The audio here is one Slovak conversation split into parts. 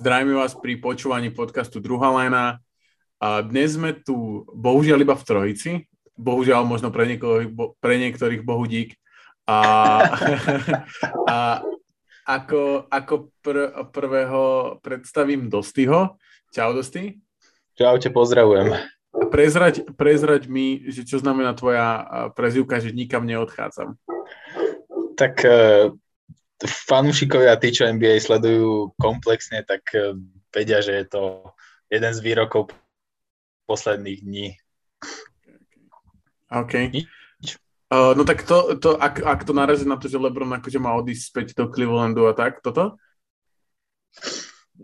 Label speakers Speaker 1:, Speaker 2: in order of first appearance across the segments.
Speaker 1: Zdravíme vás pri počúvaní podcastu Druhá lajna. A dnes sme tu bohužiaľ iba v trojici. Bohužiaľ možno pre, niekoho, pre niektorých bohudík. A, a ako, ako pr- prvého predstavím Dostyho. Čau, Dosty.
Speaker 2: Čaute, pozdravujem.
Speaker 1: Prezrať, prezrať mi, že čo znamená tvoja prezivka, že nikam neodchádzam.
Speaker 2: Tak uh fanúšikovia, tí, čo NBA sledujú komplexne, tak eh, vedia, že je to jeden z výrokov posledných dní.
Speaker 1: OK. Uh, no tak to, to ak, ak to narazí na to, že LeBron akože má odísť späť do Clevelandu a tak, toto?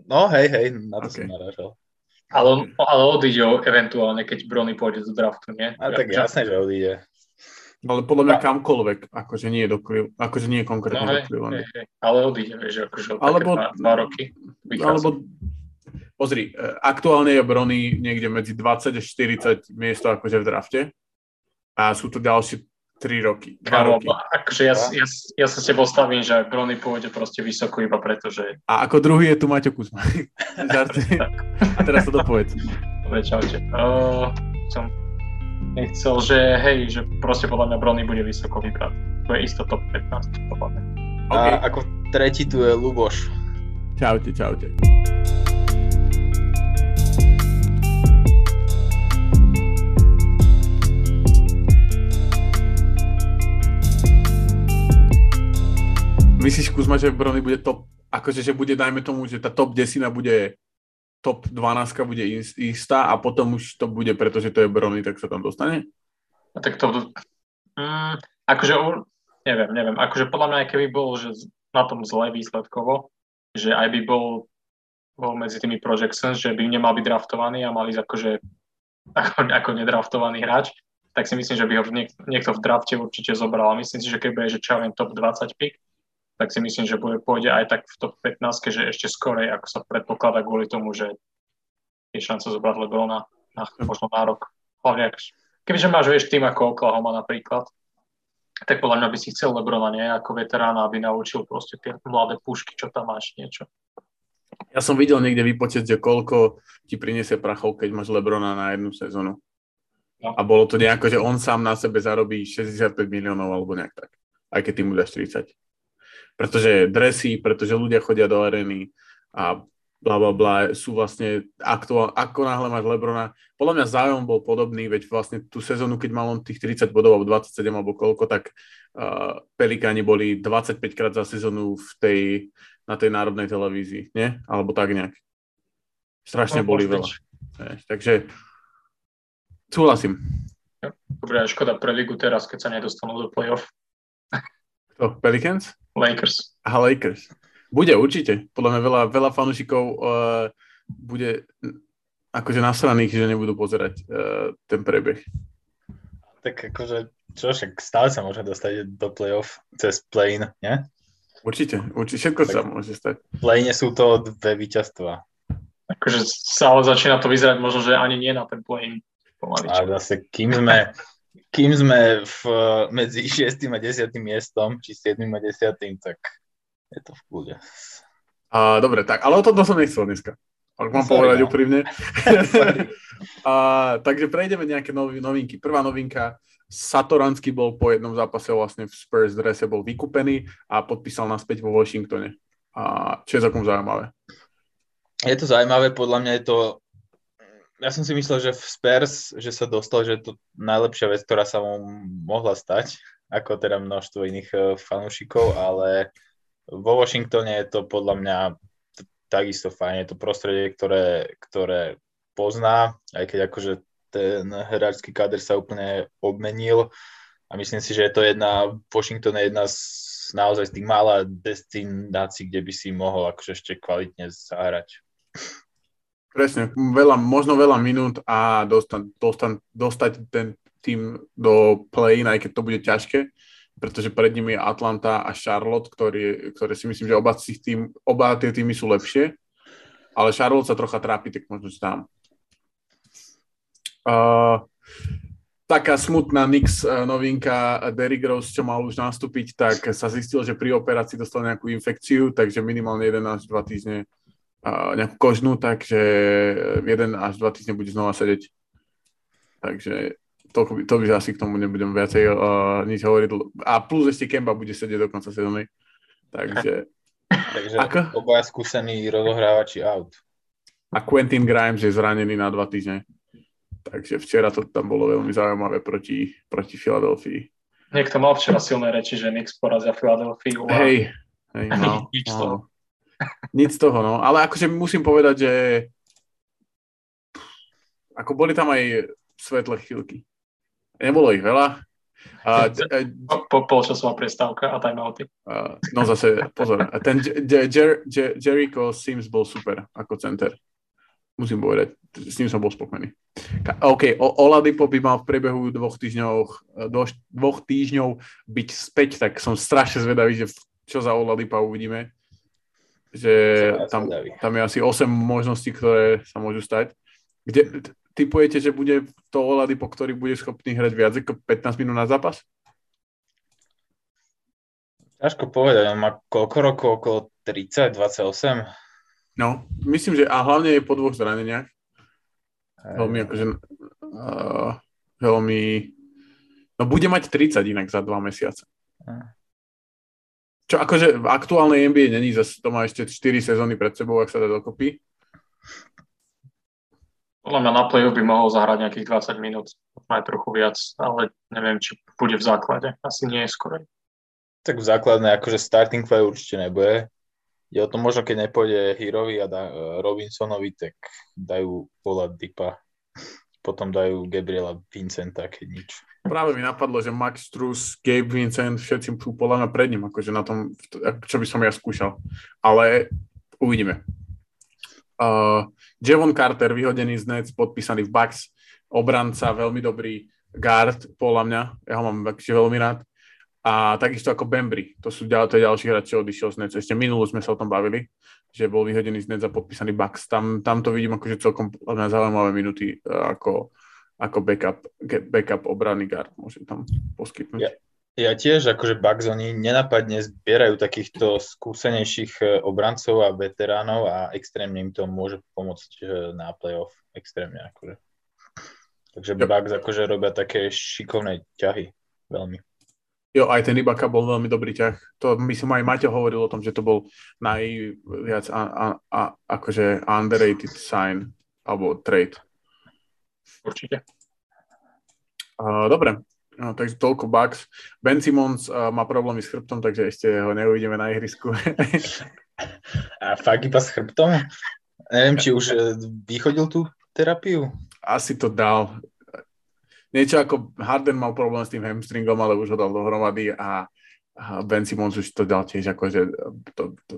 Speaker 2: No hej, hej, na to okay. som narážal.
Speaker 3: Ale, ale odíde eventuálne, keď Brony pôjde do draftu, nie?
Speaker 2: A tak jasné, že odíde.
Speaker 1: Ale podľa mňa kamkoľvek, akože nie je do Cleveland, akože nie je konkrétne no, do Cleveland. Hej, hej.
Speaker 3: Ale odíde, vieš, akože alebo, dva, dva roky vychádza. Alebo,
Speaker 1: pozri, e, aktuálne je Brony niekde medzi 20 až 40 miesto akože v drafte a sú to ďalšie 3 roky. 2
Speaker 3: Kámo, roky. Akože ja, ja, ja sa s tebou stavím, že Brony pôjde proste vysoko iba preto, že...
Speaker 1: A ako druhý je tu Maťo Kuzma. a teraz to dopovedz.
Speaker 3: Dobre, čaute. Uh, som nechcel, že hej, že proste podľa mňa Brony bude vysoko vybrať. To je isto top 15, podľa mňa.
Speaker 2: Okay. A ako tretí tu je Luboš.
Speaker 1: Čaute, čaute. Myslíš, Kuzma, že Brony bude top, akože, že bude, dajme tomu, že tá top 10 bude top 12 bude istá a potom už to bude, pretože to je Brony, tak sa tam dostane?
Speaker 3: No, tak to... Mm, akože, neviem, neviem. Akože podľa mňa, keby bol že na tom zle výsledkovo, že aj by bol, bol medzi tými projections, že by nemal byť draftovaný a mali akože ako, ako nedraftovaný hráč, tak si myslím, že by ho niek- niekto v drafte určite zobral. A myslím si, že keď bude, že čo viem, top 20 pick, tak si myslím, že bude, pôjde aj tak v top 15, že ešte skorej, ako sa predpokladá kvôli tomu, že je šanca zobrať Lebrona na, možno na rok. Hlavne, ak, kebyže máš, vieš, tým ako Oklahoma napríklad, tak podľa mňa by si chcel Lebrona nie ako veterána, aby naučil proste tie mladé pušky, čo tam máš, niečo.
Speaker 1: Ja som videl niekde vypočet, že koľko ti priniesie prachov, keď máš Lebrona na jednu sezónu. No. A bolo to nejako, že on sám na sebe zarobí 65 miliónov alebo nejak tak. Aj keď ty mu dáš 30 pretože dresy, pretože ľudia chodia do arény a bla bla bla, sú vlastne aktuál, ako náhle máš Lebrona. Podľa mňa zájom bol podobný, veď vlastne tú sezónu, keď mal on tých 30 bodov, alebo 27 alebo koľko, tak uh, Pelikáni boli 25 krát za sezónu v tej, na tej národnej televízii, nie? Alebo tak nejak. Strašne no, boli veľa. takže súhlasím.
Speaker 3: Dobre, škoda pre ligu teraz, keď sa nedostanú do play-off.
Speaker 1: To, Pelicans?
Speaker 3: Lakers.
Speaker 1: Aha, Lakers. Bude určite. Podľa mňa veľa, veľa fanúšikov uh, bude akože nasraných, že nebudú pozerať uh, ten prebeh.
Speaker 2: Tak akože, čo však stále sa môže dostať do playoff cez play-in, nie?
Speaker 1: Určite, určite, všetko tak sa môže stať.
Speaker 2: V play sú to dve víťazstva.
Speaker 3: Akože sa začína to vyzerať možno, že ani nie na ten play-in.
Speaker 2: A zase, kým sme, kým sme v, medzi 6. a 10. miestom, či 7. a 10. tak je to v kľude.
Speaker 1: A, dobre, tak, ale o tom som nechcel dneska. Ak mám Sorry, povedať no. úprimne. a, takže prejdeme nejaké nový, novinky. Prvá novinka, Satoransky bol po jednom zápase vlastne v Spurs drese bol vykúpený a podpísal naspäť vo Washingtone. A čo je za zaujímavé?
Speaker 2: Je to zaujímavé, podľa mňa je to ja som si myslel, že v Spurs, že sa dostal, že to najlepšia vec, ktorá sa mu mohla stať, ako teda množstvo iných uh, fanúšikov, ale vo Washingtone je to podľa mňa t- takisto fajn. Je to prostredie, ktoré, ktoré pozná, aj keď akože ten hráčský kader sa úplne obmenil a myslím si, že je to jedna, Washington je jedna z naozaj z tých mála destinácií, kde by si mohol akože ešte kvalitne zahrať.
Speaker 1: Presne, veľa, možno veľa minút a dostať, dostať, dostať ten tým do play aj keď to bude ťažké, pretože pred nimi je Atlanta a Charlotte, ktorý, ktoré si myslím, že oba, tým, oba tie týmy sú lepšie, ale Charlotte sa trocha trápi, tak možno tam. Uh, taká smutná Nix uh, novinka Derrick Rose, čo mal už nastúpiť, tak sa zistil, že pri operácii dostal nejakú infekciu, takže minimálne 11 2 týždne nejakú kožnú, takže jeden až dva týždne bude znova sedieť. Takže to, to by asi k tomu nebudem viacej uh, nič hovoriť. A plus ešte Kemba bude sedieť do konca sezóny. Takže...
Speaker 2: Takže ako? obaja skúsení rozohrávači out.
Speaker 1: A Quentin Grimes je zranený na dva týždne. Takže včera to tam bolo veľmi zaujímavé proti, proti Filadelfii.
Speaker 4: Niekto mal včera silné reči, že Knicks porazia Filadelfiu.
Speaker 1: A... Hej, hej, no, nič Nič z toho, no. Ale akože musím povedať, že ako boli tam aj svetlé chvíľky. Nebolo ich veľa.
Speaker 4: A, a, po, polčasová prestávka a timeouty.
Speaker 1: A, no zase, pozor, ten Jer, Jer, Jer, Jericho Sims bol super ako center musím povedať, s ním som bol spokojný. OK, Oladipo by mal v priebehu dvoch týždňov, do, dvoch týždňov byť späť, tak som strašne zvedavý, že čo za Oladipa uvidíme. Že tam, tam je asi 8 možností, ktoré sa môžu stať. Kde, typujete, že bude to Oladipo, ktorý bude schopný hrať viac ako 15 minút na zápas?
Speaker 2: Ťažko povedať, on má koľko rokov, okolo 30, 28?
Speaker 1: No, myslím, že a hlavne je po dvoch zraneniach. Veľmi akože uh, veľmi no bude mať 30 inak za dva mesiace. Čo akože v aktuálnej NBA není, zase to má ešte 4 sezóny pred sebou, ak sa dá dokopy.
Speaker 4: Podľa mňa na play by mohol zahrať nejakých 20 minút, aj trochu viac, ale neviem, či bude v základe. Asi nie je skoro.
Speaker 2: Tak v základnej akože starting play určite nebude. Je o tom možno, keď nepôjde Hirovi a da, Robinsonovi, tak dajú Pola Dipa. Potom dajú Gabriela Vincenta, keď nič.
Speaker 1: Práve mi napadlo, že Max Strus, Gabe Vincent, všetci sú podľa mňa pred ním, akože na tom, čo by som ja skúšal. Ale uvidíme. Uh, Javon Carter, vyhodený z Nets, podpísaný v Bucks, obranca, veľmi dobrý guard, podľa mňa. Ja ho mám veľmi rád. A takisto ako Bembry, to sú ďal, to je ďalší hráč, čo odišiel z Nets. Ešte minulú sme sa o tom bavili, že bol vyhodený z Nets a podpísaný Bucks. Tam, tam to vidím akože celkom zaujímavé minuty e, ako, ako backup, backup obranný guard môže tam poskytnúť.
Speaker 2: Ja, ja tiež, akože Bucks, oni nenapadne zbierajú takýchto skúsenejších e, obrancov a veteránov a extrémne im to môže pomôcť e, na playoff. Extrémne akože. Takže yep. Bucks akože robia také šikovné ťahy. Veľmi.
Speaker 1: Jo, aj ten Ibaka bol veľmi dobrý ťah. To myslím aj Maťo hovoril o tom, že to bol najviac a, a, a, akože underrated sign alebo trade.
Speaker 4: Určite.
Speaker 1: Uh, dobre, no, takže toľko Bucks. Ben Simmons uh, má problémy s chrbtom, takže ešte ho neuvidíme na ihrisku.
Speaker 2: a fakt iba s chrbtom? Neviem, či už e, vychodil tú terapiu?
Speaker 1: Asi to dal niečo ako Harden mal problém s tým hamstringom, ale už ho dal dohromady a, a Ben Simmons už to dal tiež akože to, to,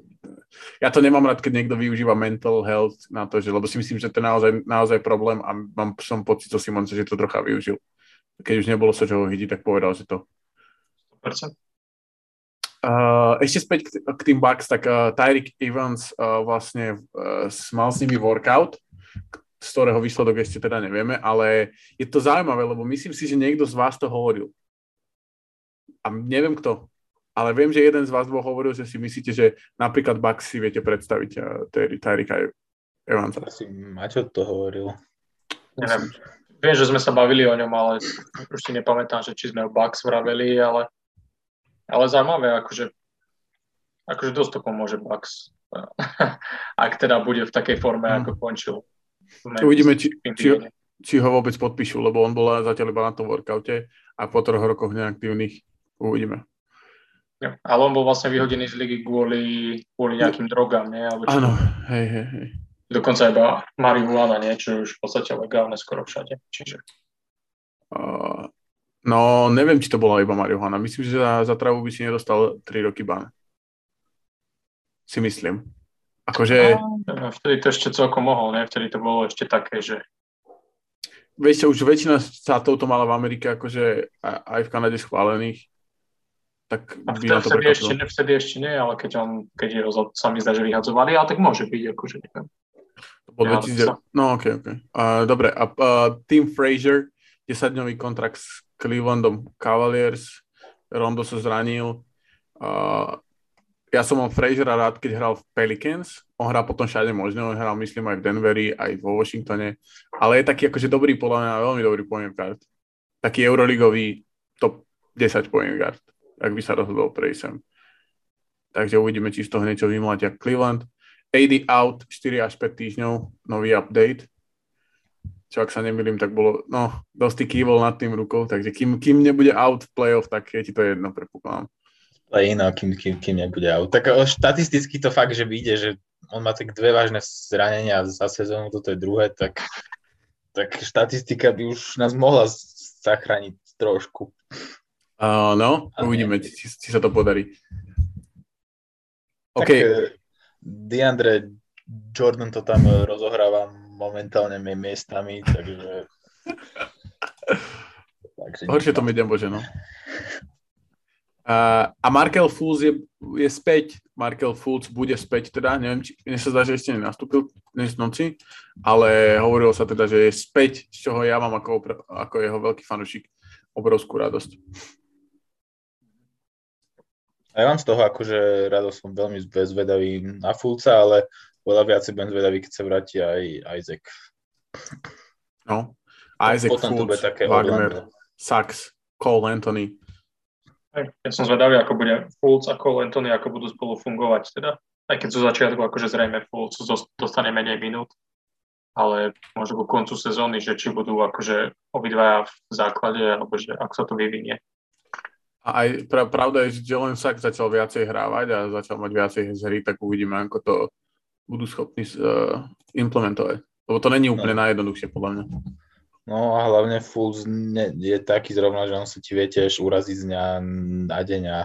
Speaker 1: ja to nemám rád, keď niekto využíva mental health na to, že, lebo si myslím, že to je naozaj, naozaj problém a mám som pocit so Simonsa, že to trocha využil. Keď už nebolo sa čoho chytiť, tak povedal, že to. 100%. Uh, ešte späť k, k tým Bucks, tak uh, Tyreek Evans uh, vlastne uh, mal s nimi workout, z ktorého výsledok ešte teda nevieme, ale je to zaujímavé, lebo myslím si, že niekto z vás to hovoril. A neviem kto, ale viem, že jeden z vás dvoch hovoril, že si myslíte, že napríklad Bucks si viete predstaviť Tyrika Evansa.
Speaker 2: Asi Maťo to hovoril.
Speaker 4: Neviem. Viem, že sme sa bavili o ňom, ale už si nepamätám, že či sme o Bucks vraveli, ale, ale zaujímavé, akože, akože dosť to pomôže Bucks. Ak teda bude v takej forme, hmm. ako končil.
Speaker 1: Uvidíme, či, či, či ho vôbec podpíšu, lebo on bol zatiaľ iba na tom workoute a po troch rokoch neaktívnych uvidíme.
Speaker 4: Ale on bol vlastne vyhodený z ligy kvôli, kvôli nejakým drogám, nie? Alebo
Speaker 1: Áno, hej, hej, hej.
Speaker 4: Dokonca iba marihuana, nie? Čo už v podstate legálne skoro všade. Čiže...
Speaker 1: Uh, no, neviem, či to bola iba marihuana. Myslím, že za, za travu by si nedostal 3 roky ban. Si myslím. Akože...
Speaker 4: No, vtedy to ešte celkom mohol, ne? Vtedy to bolo ešte také, že...
Speaker 1: Vieš už väčšina štátov to mala v Amerike akože aj v Kanade schválených. Tak
Speaker 4: a vtedy, to vtedy, ešte, ne, vtedy ešte nie, ale keď on, keď je rozhod, sa mi zdá, že vyhadzovali, ale tak môže byť, akože neviem.
Speaker 1: To bol 2000... No, ok, ok. Uh, dobre, a uh, Tim Frazier, 10-dňový kontrakt s Clevelandom Cavaliers, Rondo sa zranil, uh, ja som mal Frasera rád, keď hral v Pelicans on hrá potom všade možné, on hral myslím aj v Denveri, aj vo Washingtone, ale je taký akože dobrý, podľa mňa veľmi dobrý point guard. Taký euroligový top 10 point guard, ak by sa rozhodol prejsť sem. Takže uvidíme, či z toho niečo vymlatia Cleveland. AD out 4 až 5 týždňov, nový update. Čo ak sa nemýlim, tak bolo, no, dosť kývol nad tým rukou, takže kým, kým nebude out v playoff, tak je ti to jedno, predpokladám.
Speaker 2: Ale iná, kým, kým, kým nebude out. Tak štatisticky to fakt, že vyjde, že on má tak dve vážne zranenia za sezónu, toto je druhé, tak, tak štatistika by už nás mohla zachrániť trošku.
Speaker 1: Uh, no, uvidíme, či, či sa to podarí.
Speaker 2: Tak okay. Eh, DeAndre Jordan to tam rozohráva momentálne miestami, takže...
Speaker 1: takže Horšie to mi bože, no. Uh, a Markel Fultz je, je späť. Markel Fultz bude späť teda, neviem, či, mne sa zdá, že ešte nenastúpil dnes noci, ale hovorilo sa teda, že je späť, z čoho ja mám ako, ako jeho veľký fanúšik obrovskú radosť.
Speaker 2: Ja mám z toho akože radosť, som veľmi zvedavý na Fulca, ale veľa viacej budem zvedavý, keď sa vráti aj Isaac.
Speaker 1: No, Isaac, Potom Fultz, Wagner, Sachs, Cole Anthony,
Speaker 3: ja som zvedavý, ako bude Fultz a Cole Anthony, ako budú spolu fungovať. Teda. Aj keď zo začiatku akože zrejme Fultz dostane menej minút, ale možno ku koncu sezóny, že či budú akože obidvaja v základe, alebo že ako sa to vyvinie.
Speaker 1: A aj pra, pravda je, že Jalen Sachs začal viacej hrávať a začal mať viacej z hry, tak uvidíme, ako to budú schopní uh, implementovať. Lebo to není úplne no. najjednoduchšie, podľa mňa.
Speaker 2: No a hlavne ne, je taký zrovna, že on sa ti vie tiež uraziť z dňa na deň a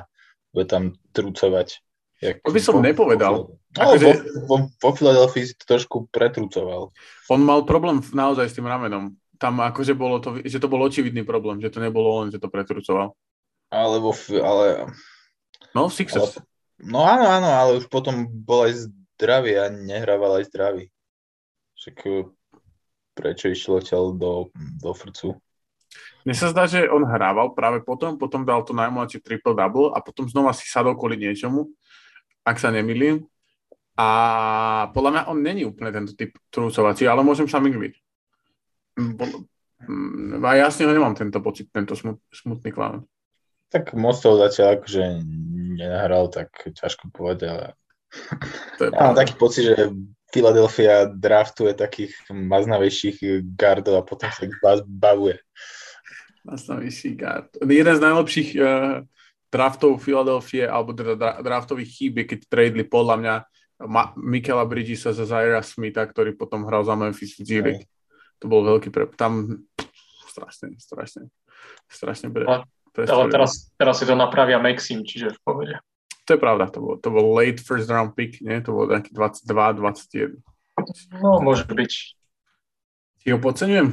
Speaker 2: bude tam trucovať.
Speaker 1: Jak to by som po, nepovedal.
Speaker 2: Po, no, akože... vo, vo Filadelfii si to trošku pretrucoval.
Speaker 1: On mal problém naozaj s tým ramenom. Tam akože bolo to, že to bol očividný problém, že to nebolo len, že to pretrucoval.
Speaker 2: Ale vo, ale...
Speaker 1: No, Sixers. Ale,
Speaker 2: no áno, áno, ale už potom bol aj zdravý a nehrával aj zdravý. Však prečo išiel odtiaľ do, do frcu.
Speaker 1: Mne sa zdá, že on hrával práve potom, potom dal to najmladšie triple-double a potom znova si sadol kvôli niečomu, ak sa nemýlim. A podľa mňa on není úplne tento typ trúcovací, ale môžem sa myliť. Mm, a ja s neho nemám tento pocit, tento smut, smutný klán.
Speaker 2: Tak moc toho zatiaľ akože nenahral, tak ťažko povedať, ale ja mám taký pocit, že Philadelphia draftuje takých maznavejších gardov a potom sa ich bavuje.
Speaker 1: Maznavejší gard. Jeden z najlepších uh, draftov Philadelphia, alebo teda draftových chýb je, keď tradeli podľa mňa Ma- Michaela Bridgesa za Zaira Smitha, ktorý potom hral za Memphis v Zurich. To bol veľký pre... Tam strašne, strašne, strašne pre...
Speaker 3: pre ale teraz, teraz si to napravia Maxim, čiže v pohode.
Speaker 1: To je pravda, to bol, to bol late first round pick, nie? To bol nejaký 22, 21.
Speaker 3: No, môže byť.
Speaker 1: Ti ho podceňujem?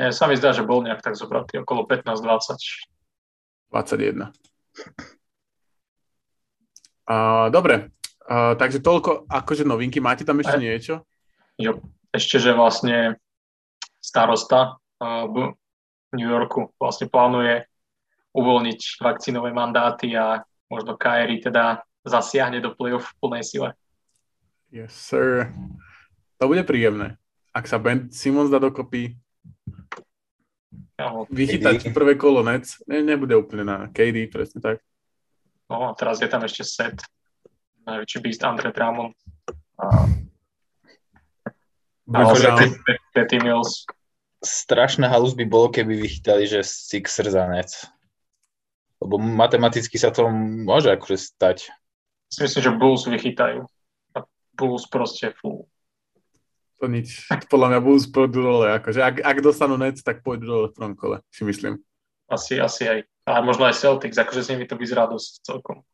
Speaker 3: Nie, sa mi zdá, že bol nejak tak zobratý, okolo 15-20.
Speaker 1: 21. Uh, dobre, uh, takže toľko akože novinky. Máte tam ešte Aj, niečo?
Speaker 3: Jo, ešte, že vlastne starosta uh, New Yorku vlastne plánuje uvoľniť vakcínové mandáty a možno Kairi teda zasiahne do play-off v plnej sile.
Speaker 1: Yes, sir. To bude príjemné. Ak sa Ben Simons dá dokopy, no, vychytať prvé kolo Nec, ne, nebude úplne na KD, presne tak.
Speaker 3: No a teraz je tam ešte set. Najväčší beast Andre Drummond. A... Betty Mills.
Speaker 2: Strašná halus by bolo, keby vychytali, že Sixer za Nets. Lebo matematicky sa to môže akože stať.
Speaker 3: Myslím, že Bulls vychytajú. A Bulls proste fú.
Speaker 1: To nič. Podľa mňa Bulls pôjdu dole. Akože ak, ak dostanú net, tak pôjdu dole v prvom kole, si myslím.
Speaker 3: Asi, asi aj. A možno aj Celtics, akože s nimi to vyzerá dosť celkom.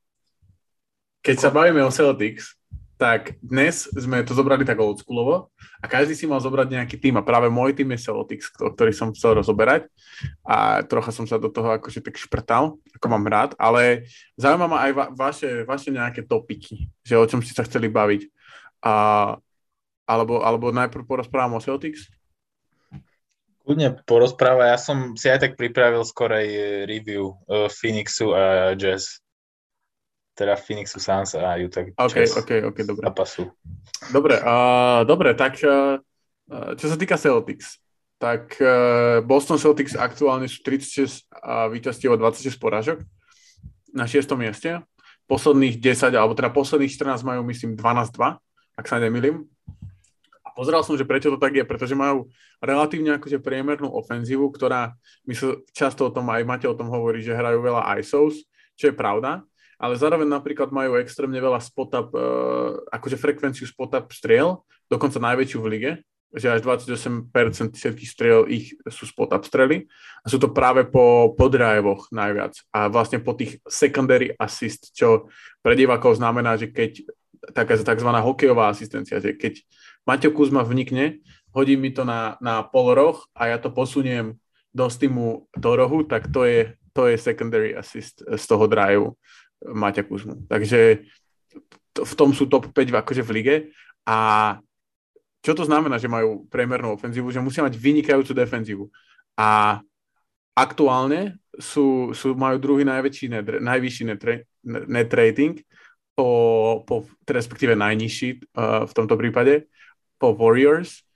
Speaker 1: Keď sa bavíme o Celtics, tak dnes sme to zobrali tak oldschoolovo a každý si mal zobrať nejaký tým a práve môj tým je Celtics, ktorý som chcel rozoberať a trocha som sa do toho akože tak šprtal, ako mám rád, ale zaujíma ma aj va- vaše, vaše nejaké topiky, že o čom ste sa chceli baviť. A, alebo, alebo najprv porozprávam o Celtics?
Speaker 2: Kľudne porozpráva, ja som si aj tak pripravil skorej review uh, Phoenixu a Jazz. Teda Phoenixu Suns a Utah
Speaker 1: OK, OK, OK, dobre.
Speaker 2: Zapasu.
Speaker 1: Dobre, uh, dobre, tak uh, čo sa týka Celtics, tak uh, Boston Celtics aktuálne sú 36 uh, víťazstiev a 26 porážok na 6. mieste. Posledných 10, alebo teda posledných 14 majú, myslím, 12-2, ak sa nemýlim. A pozeral som, že prečo to tak je, pretože majú relatívne akože priemernú ofenzívu, ktorá, my sa často o tom, aj Mate o tom hovorí, že hrajú veľa ISOs, čo je pravda, ale zároveň napríklad majú extrémne veľa spot-up, uh, akože frekvenciu spot-up striel, dokonca najväčšiu v lige, že až 28% všetkých striel ich sú spot-up strely a sú to práve po, po drive najviac a vlastne po tých secondary assist, čo pre divákov znamená, že keď taká tzv. hokejová asistencia, že keď Maťo Kuzma vnikne, hodí mi to na, na polroh a ja to posuniem do stimu do rohu, tak to je, to je secondary assist z toho drive Maťa Kuzmu. Takže to, v tom sú top 5 akože v lige a čo to znamená, že majú priemernú ofenzívu, že musia mať vynikajúcu defenzívu. A aktuálne sú, sú, majú druhý najväčší net, najvyšší net, net rating, po, po, respektíve najnižší uh, v tomto prípade, po Warriors.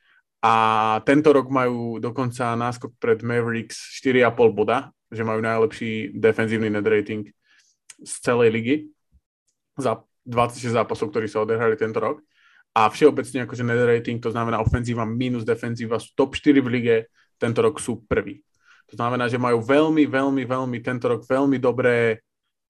Speaker 1: A tento rok majú dokonca náskok pred Mavericks 4,5 boda, že majú najlepší defenzívny net rating z celej ligy za 26 zápasov, ktorí sa odehrali tento rok. A všeobecne akože net rating, to znamená ofenzíva minus defenzíva, sú top 4 v lige, tento rok sú prví. To znamená, že majú veľmi, veľmi, veľmi tento rok veľmi dobré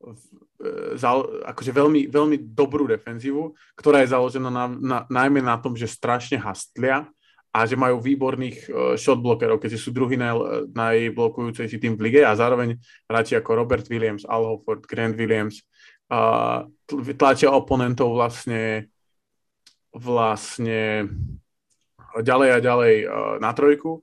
Speaker 1: e, akože veľmi, veľmi dobrú defenzívu, ktorá je založená na, na, najmä na tom, že strašne hastlia a že majú výborných uh, shot blockerov, keďže sú druhý naj, najblokujúcejší tým v lige a zároveň hráči ako Robert Williams, Al Hofford, Grant Williams uh, tlačia oponentov vlastne vlastne ďalej a ďalej uh, na trojku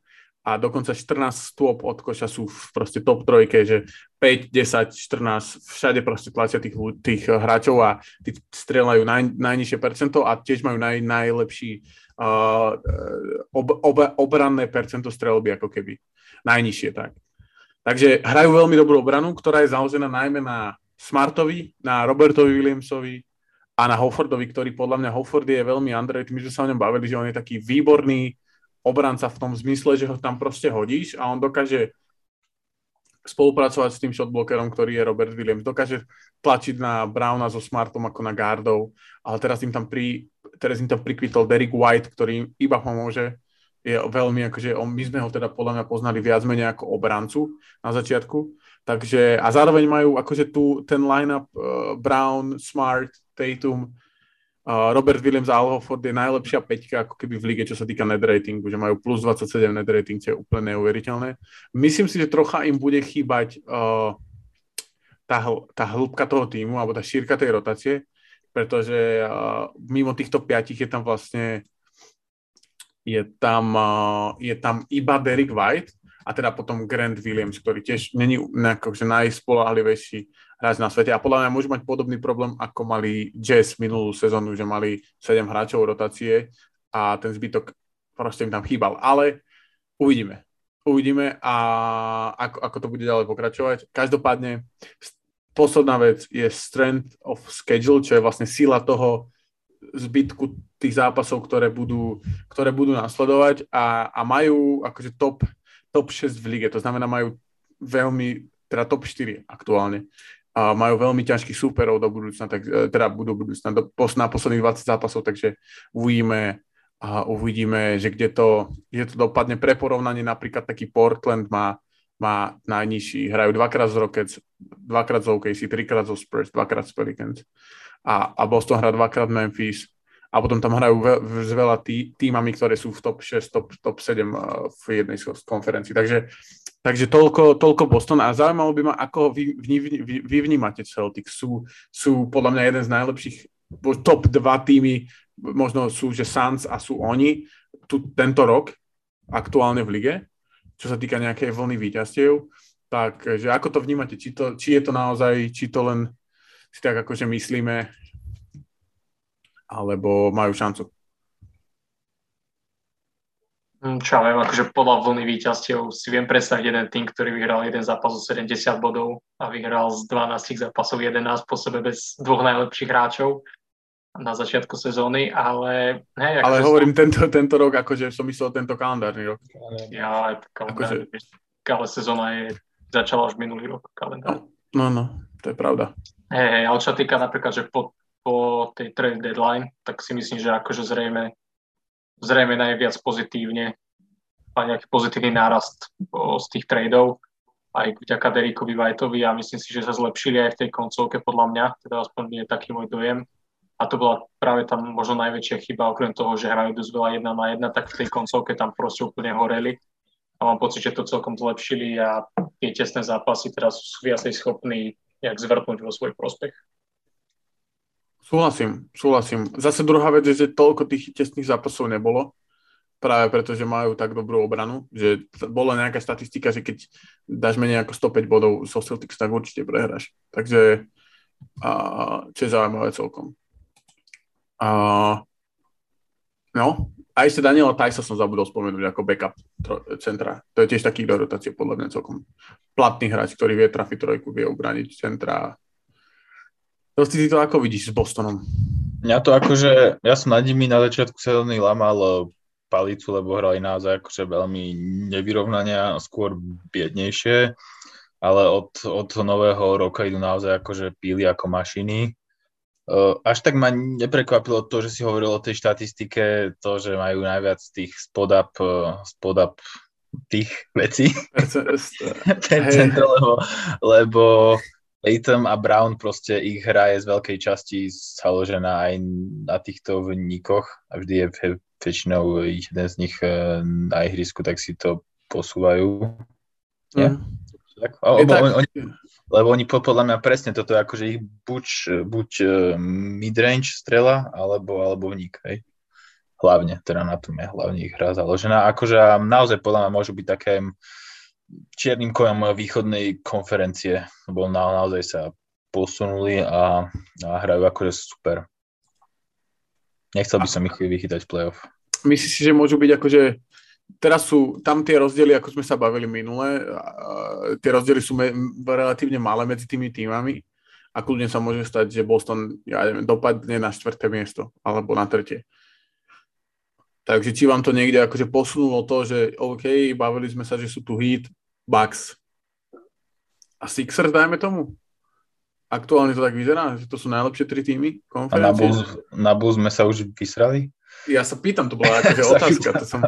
Speaker 1: a dokonca 14 stôp od koša sú v proste top trojke, že 5, 10, 14, všade proste tlačia tých, tých hráčov a tí strelajú naj, najnižšie percento a tiež majú naj, najlepší uh, ob, ob, obranné percento strelby, ako keby. Najnižšie, tak. Takže hrajú veľmi dobrú obranu, ktorá je založená najmä na Smartovi, na Robertovi Williamsovi a na Hoffordovi, ktorý podľa mňa Hofford je veľmi underrated. My sme sa o ňom bavili, že on je taký výborný obranca v tom zmysle, že ho tam proste hodíš a on dokáže spolupracovať s tým shotblockerom, ktorý je Robert Williams. Dokáže tlačiť na Browna so Smartom ako na guardov, ale teraz im tam pri, teraz im tam prikvitol Derek White, ktorý im iba pomôže. Je veľmi, akože on, my sme ho teda podľa mňa poznali viac menej ako obrancu na začiatku. Takže, a zároveň majú akože tu ten line-up uh, Brown, Smart, Tatum, Robert Williams a Al Hofford je najlepšia peťka ako keby v lige, čo sa týka net ratingu, že majú plus 27 net rating, čo je úplne neuveriteľné. Myslím si, že trocha im bude chýbať uh, tá, tá hĺbka toho týmu, alebo tá šírka tej rotácie, pretože uh, mimo týchto piatich je tam vlastne je tam, uh, je tam iba Derek White a teda potom Grant Williams, ktorý tiež není akože najspolahlivejší hráč na svete a podľa mňa môžu mať podobný problém, ako mali Jazz minulú sezónu, že mali 7 hráčov rotácie a ten zbytok proste im tam chýbal. Ale uvidíme. Uvidíme a ako, ako to bude ďalej pokračovať. Každopádne posledná vec je strength of schedule, čo je vlastne sila toho zbytku tých zápasov, ktoré budú, ktoré budú nasledovať a, a majú akože top, top 6 v lige, to znamená majú veľmi, teda top 4 aktuálne. A majú veľmi ťažkých súperov do budúcna, tak, e, teda budú budúcna do, na posledných 20 zápasov, takže uvidíme, a uvidíme, že kde to, kde to dopadne. Pre porovnanie, napríklad taký Portland má, má najnižší, hrajú dvakrát z Rockets, dvakrát z OKC, trikrát zo Spurs, dvakrát z Pelicans. A, a Boston hrá dvakrát Memphis a potom tam hrajú ve, s veľa tý, týmami, ktoré sú v top 6, top, top 7 uh, v jednej z konferencií. Takže Takže toľko, toľko Boston a zaujímalo by ma, ako vy, vy, vy, vy vnímate Celtics. Sú, sú podľa mňa jeden z najlepších top 2 týmy, možno sú, že Suns a sú oni tu, tento rok aktuálne v lige, čo sa týka nejakej vlny víťazstiev. Takže ako to vnímate? Či, to, či je to naozaj, či to len si tak akože myslíme, alebo majú šancu?
Speaker 3: Hm, čo ja viem, akože podľa vlny víťazstiev si viem predstaviť jeden tým, ktorý vyhral jeden zápas o 70 bodov a vyhral z 12 zápasov 11 po sebe bez dvoch najlepších hráčov na začiatku sezóny, ale...
Speaker 1: Hej, ale akože hovorím som... tento, tento rok, akože som myslel tento kalendárny rok.
Speaker 3: Ja, kalendárny, akože... ale sezóna je, začala už minulý rok kalendár.
Speaker 1: No, no, to je pravda.
Speaker 3: Hej, hej, ale čo týka napríklad, že po, po tej trade deadline, tak si myslím, že akože zrejme zrejme najviac pozitívne a nejaký pozitívny nárast z tých tradeov aj vďaka Derikovi Whiteovi a myslím si, že sa zlepšili aj v tej koncovke podľa mňa, teda aspoň je taký môj dojem. A to bola práve tam možno najväčšia chyba, okrem toho, že hrajú dosť veľa jedna na jedna, tak v tej koncovke tam proste úplne horeli. A mám pocit, že to celkom zlepšili a tie tesné zápasy teraz sú viacej schopní nejak zvrtnúť vo svoj prospech.
Speaker 1: Súhlasím, súhlasím. Zase druhá vec je, že toľko tých tesných zápasov nebolo, práve preto, že majú tak dobrú obranu, že bola nejaká statistika, že keď dáš menej ako 105 bodov so Celtics, tak určite prehráš. Takže, a, čo je zaujímavé celkom. A, no, a ešte Daniela Tajsa som zabudol spomenúť ako backup centra. To je tiež taký do rotácie podľa mňa celkom platný hráč, ktorý vie trafiť trojku, vie obraniť centra Dosti ty to ako vidíš s Bostonom?
Speaker 2: Mňa to akože, ja som nad nimi na začiatku sezóny lamal eh, palicu, lebo hrali naozaj akože veľmi nevyrovnania, skôr biednejšie, ale od, od nového roka idú naozaj akože píli ako mašiny. Eh, až tak ma neprekvapilo to, že si hovoril o tej štatistike, to, že majú najviac tých spodap, eh, spodap tých vecí. Percent, lebo, lebo Tatum a Brown proste ich hra je z veľkej časti založená aj na týchto vníkoch a vždy je väčšinou jeden z nich eh, na ihrisku, tak si to posúvajú. Nie? Mm. Tak? O, tak. Oni, lebo oni podľa mňa presne toto akože ich buď, buď eh, midrange strela, alebo, alebo vník. Hej? Hlavne, teda na tom je hlavne ich hra založená. Akože naozaj podľa mňa môžu byť také čiernym kojom východnej konferencie, lebo na, naozaj sa posunuli a, a hrajú akože super. Nechcel by som ich vychytať v playoff.
Speaker 1: Myslíš si, že môžu byť akože teraz sú tam tie rozdiely, ako sme sa bavili minule, tie rozdiely sú me, relatívne malé medzi tými týmami a kľudne sa môže stať, že Boston ja neviem, dopadne na štvrté miesto alebo na tretie. Takže či vám to niekde akože posunulo to, že OK, bavili sme sa, že sú tu Heat, Bucks a Sixers, dajme tomu. Aktuálne to tak vyzerá, že to sú najlepšie tri týmy
Speaker 2: konferencie. A na Bulls, na Bulls sme sa už vysrali?
Speaker 1: Ja sa pýtam, to bola akože otázka. To som...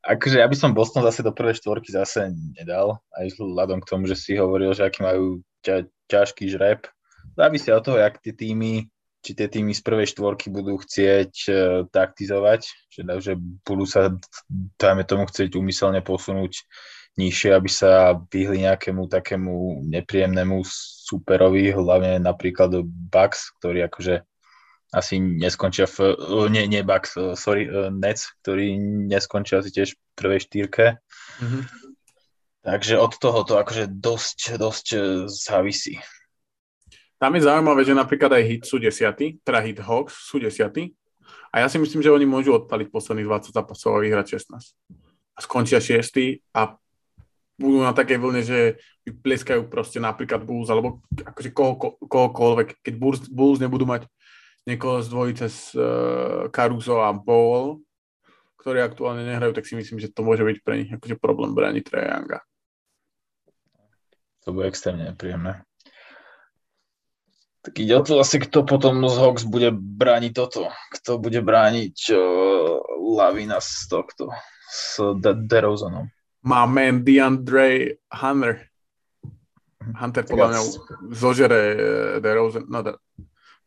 Speaker 2: akože ja by som Boston zase do prvej štvorky zase nedal, aj vzhľadom k tomu, že si hovoril, že aký majú ťa, ťažký žreb. Závisí od toho, jak tie týmy, či tie týmy z prvej štvorky budú chcieť uh, taktizovať, že, že budú sa, dajme tomu, chcieť umyselne posunúť nižšie, aby sa vyhli nejakému takému nepríjemnému superovi, hlavne napríklad Bucks, ktorý akože asi neskončia v, nie, nie Bucks, sorry, Nets, ktorý neskončia asi tiež v prvej štýrke. Mm-hmm. Takže od toho to akože dosť, dosť závisí.
Speaker 1: Tam je zaujímavé, že napríklad aj Hit sú desiatí, teda Hit Hawks sú desiatí. A ja si myslím, že oni môžu odpaliť posledných 20 zápasov a vyhrať 16. A skončia 6 a budú na takej vlne, že pleskajú proste napríklad Bulls, alebo akože koho, kohokoľvek. Keď Bulls, Bulls nebudú mať niekoho z dvojice s uh, Caruso a Ball, ktorí aktuálne nehrajú, tak si myslím, že to môže byť pre nich akože problém brániť Trae Younga.
Speaker 2: To bude extrémne príjemné. Tak ide o to asi, kto potom z Hawks bude brániť toto. Kto bude brániť uh, Lavina z tohto, s De- DeRozanom.
Speaker 1: Má man DeAndre Hunter. Hunter podľa mňa zožere uh, DeRozan, no da,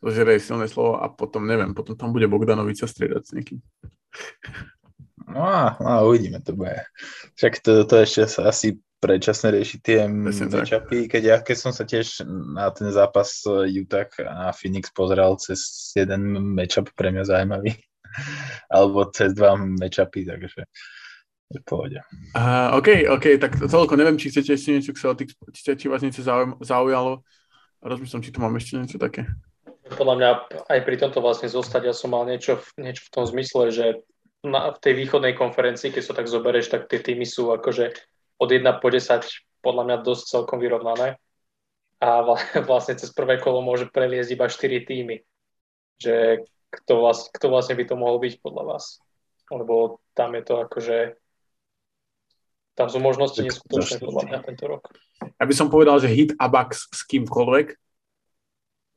Speaker 1: zožere silné slovo a potom neviem, potom tam bude Bogdanovica striedať s niekým.
Speaker 2: No a, no, uvidíme, to bude. Však to, to ešte sa asi predčasne riešiť tie matchupy, keď ja keď som sa tiež na ten zápas Utah a Phoenix pozeral cez jeden matchup pre mňa zaujímavý, alebo cez dva matchupy, takže je v pohode.
Speaker 1: Uh, OK, OK, tak toľko neviem, či chcete ešte niečo k Celtics, či, či vás niečo zaujalo. Rozmýšľam, či tu mám ešte niečo také.
Speaker 3: Podľa mňa aj pri tomto vlastne zostať, ja som mal niečo, niečo v tom zmysle, že na, v tej východnej konferencii, keď sa tak zoberieš, tak tie týmy sú akože od 1 po 10 podľa mňa dosť celkom vyrovnané. A vlastne cez prvé kolo môže preliezť iba 4 týmy. Že kto, vlast, kto vlastne by to mohol byť podľa vás? Lebo tam je to akože tam sú možnosti neskutočné podľa mňa tento rok.
Speaker 1: Ja by som povedal, že hit a Bucks s kýmkoľvek,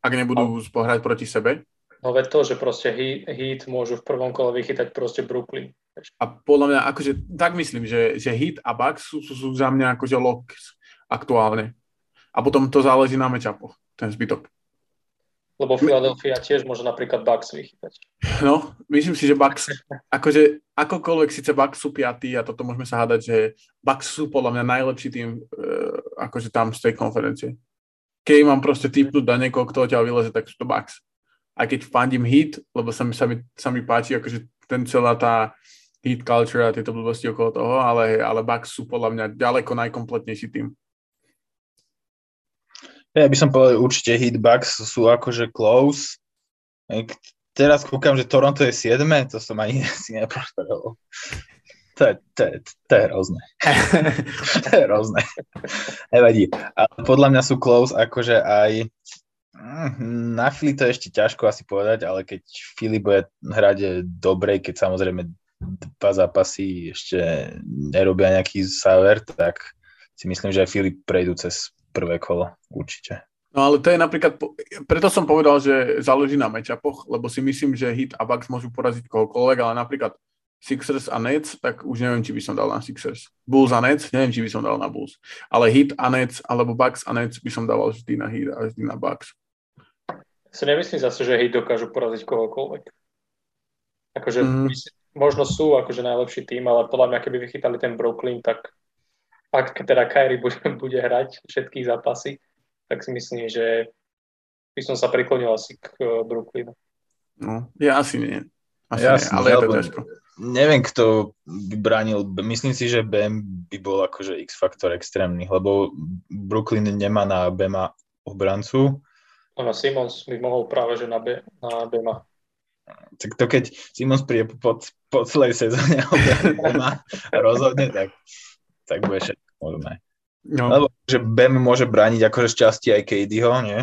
Speaker 1: ak nebudú no. pohrať proti sebe.
Speaker 3: No veď to, že proste hit, hit môžu v prvom kole vychytať proste Brooklyn.
Speaker 1: A podľa mňa, akože tak myslím, že, že hit a Bucks sú, sú, sú za mňa akože locks aktuálne. A potom to záleží na mečapoch, ten zbytok.
Speaker 3: Lebo Philadelphia tiež môže napríklad Bucks vychytať.
Speaker 1: No, myslím si, že Bucks, akože akokoľvek síce Bucks sú piatí a toto môžeme sa hádať, že Bucks sú podľa mňa najlepší tým uh, akože tam z tej konferencie. Keď mám proste typnúť na niekoho, kto ťa vyleze, tak sú to Bucks. Aj keď fandím hit, lebo sa mi, sa mi, sa mi páči akože ten celá tá hit culture a tieto blbosti okolo toho, ale, ale Bucks sú podľa mňa ďaleko najkompletnejší tým.
Speaker 2: Ja by som povedal, určite hitbacks sú akože close. Teraz kúkam, že Toronto je 7, to som ani si neprosperoval. To je, to, je, to je hrozné. to je hrozné. Nevadí. Ale podľa mňa sú close akože aj na Fili to je ešte ťažko asi povedať, ale keď Fili bude hrať dobre, keď samozrejme dva zápasy ešte nerobia nejaký záver, tak si myslím, že aj Filip prejdú cez prvé kolo, určite.
Speaker 1: No ale to je napríklad, preto som povedal, že záleží na matchupoch, lebo si myslím, že Hit a Bucks môžu poraziť kohokoľvek, ale napríklad Sixers a Nets, tak už neviem, či by som dal na Sixers. Bulls a Nets, neviem, či by som dal na Bulls. Ale Hit a Nets, alebo Bucks a Nets by som dával vždy na Hit a vždy na Bucks.
Speaker 3: Si nemyslím zase, že Hit dokážu poraziť kohokoľvek. Akože mm. možno sú akože najlepší tým, ale podľa mňa, keby vychytali ten Brooklyn, tak ak teda Kyrie bude, bude hrať všetky zápasy, tak si myslím, že by som sa priklonil asi k uh, Brooklynu.
Speaker 1: No, ja asi nie. Asi ja nie, ale je to ťažko.
Speaker 2: Neviem, kto by bránil. Myslím si, že BM by bol akože X-faktor extrémny, lebo Brooklyn nemá na Bema obrancu.
Speaker 3: Ono Simons by mohol práve, že na, B, na Bema.
Speaker 2: Tak to keď Simons príde po, po celej sezóne a rozhodne, tak, tak bude všetko možné. No. Lebo že Bem môže brániť akože šťastie aj KDho, nie?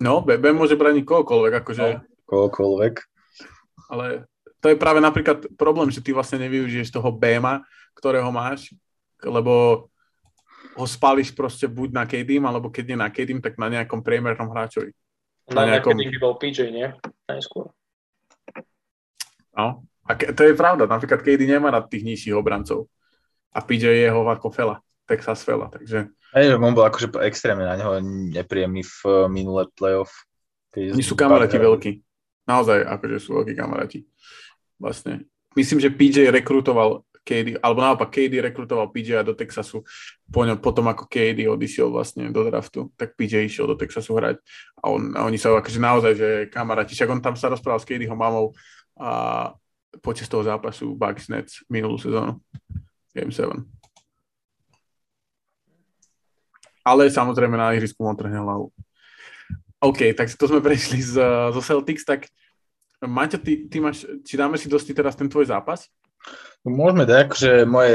Speaker 1: No, Bem môže brániť kohokoľvek, akože... No,
Speaker 2: kohokoľvek.
Speaker 1: Ale to je práve napríklad problém, že ty vlastne nevyužiješ toho Bema, ktorého máš, lebo ho spališ proste buď na KD, alebo keď nie na KD, tak na nejakom priemernom hráčovi.
Speaker 3: Na, na nejakom... by bol PJ, nie? Najskôr.
Speaker 1: No, a ke, to je pravda, napríklad KD nemá na tých nižších obrancov a PJ je jeho ako Fela, Texas Fela, takže...
Speaker 2: Hej, on bol akože extrémne na neho nepríjemný v eh, minulé playoff.
Speaker 1: Oni sú kamaráti veľkí. Naozaj, akože sú veľkí kamaráti. Vlastne. Myslím, že PJ rekrutoval KD, alebo naopak KD rekrutoval PJ do Texasu po ňom, potom ako KD odišiel vlastne do draftu, tak PJ išiel do Texasu hrať a, on, a oni sa akože naozaj, že kamaráti, však on tam sa rozprával s KDho mamou a počas toho zápasu Bucks Nets minulú sezónu. Game 7. Ale samozrejme na ihrisku mu trhne hlavu. OK, tak to sme prešli z, zo Celtics, tak Maťo, ty, ty máš, či dáme si dosti teraz ten tvoj zápas?
Speaker 2: Môžeme tak, že moje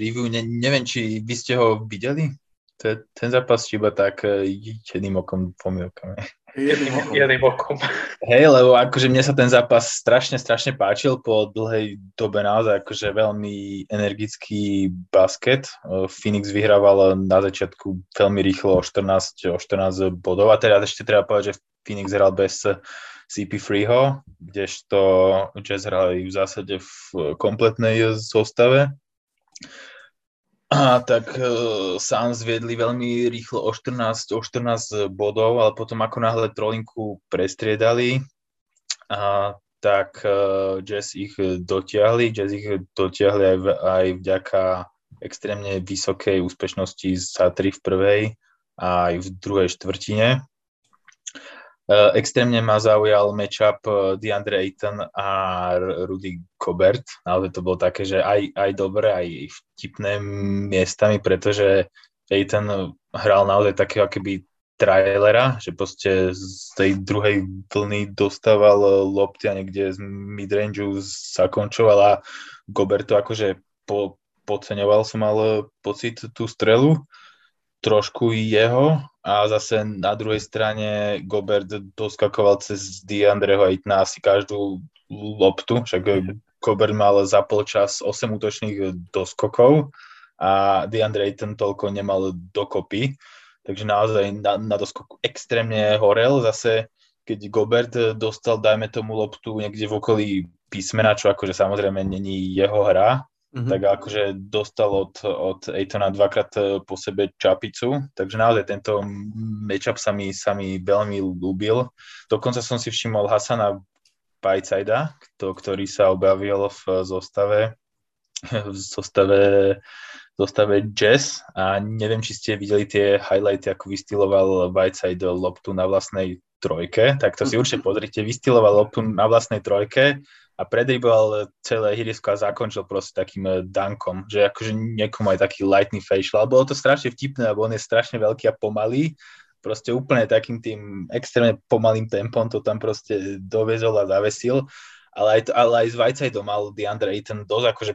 Speaker 2: review, ne, neviem, či vy ste ho videli? Ten, ten zápas iba tak e, jedným okom pomielkame.
Speaker 3: Jedným, jedným okom.
Speaker 2: Hej, lebo akože mne sa ten zápas strašne, strašne páčil po dlhej dobe naozaj akože veľmi energický basket. Phoenix vyhrával na začiatku veľmi rýchlo o 14, o 14 bodov a teraz ešte treba povedať, že Phoenix hral bez CP3ho, kdežto Jazz hrali v zásade v kompletnej zostave. A tak uh, Suns viedli veľmi rýchlo o 14, o 14 bodov, ale potom ako náhle trolinku prestriedali, a, tak uh, Jazz ich dotiahli. Jazz ich dotiahli aj, v, aj vďaka extrémne vysokej úspešnosti za 3 v prvej a aj v druhej štvrtine. Uh, extrémne ma zaujal matchup uh, DeAndre Ayton a Rudy Gobert. Naozaj to bolo také, že aj, aj dobré, aj vtipné miestami, pretože Ayton hral naozaj takého keby trailera, že proste z tej druhej vlny dostával lopty a niekde z midrange zakončoval a Gobert to akože po, podceňoval som mal pocit tú strelu, trošku jeho a zase na druhej strane Gobert doskakoval cez DeAndreho Aitna asi každú loptu, však Gobert mal za polčas 8 útočných doskokov a DeAndre Ayton toľko nemal dokopy, takže naozaj na, na doskoku extrémne horel. Zase keď Gobert dostal, dajme tomu loptu niekde v okolí písmena, čo akože samozrejme není jeho hra, mm-hmm. tak akože dostal od, od Ejtona dvakrát po sebe čapicu, takže naozaj tento matchup sa mi, sa mi veľmi ľúbil. Dokonca som si všimol Hasana Pajcajda, ktorý sa objavil v zostave v zostave zostave Jazz a neviem, či ste videli tie highlighty, ako vystiloval Whiteside loptu na vlastnej trojke, tak to si mhm. určite pozrite, vystiloval loptu na vlastnej trojke a predriboval celé hirisko a zakončil proste takým eh, dankom, že akože niekomu aj taký lightning facial, ale bolo to strašne vtipné, lebo on je strašne veľký a pomalý, proste úplne takým tým extrémne pomalým tempom to tam proste dovezol a zavesil, ale aj, ale aj s Whitesideom mal DeAndre Ayton dosť akože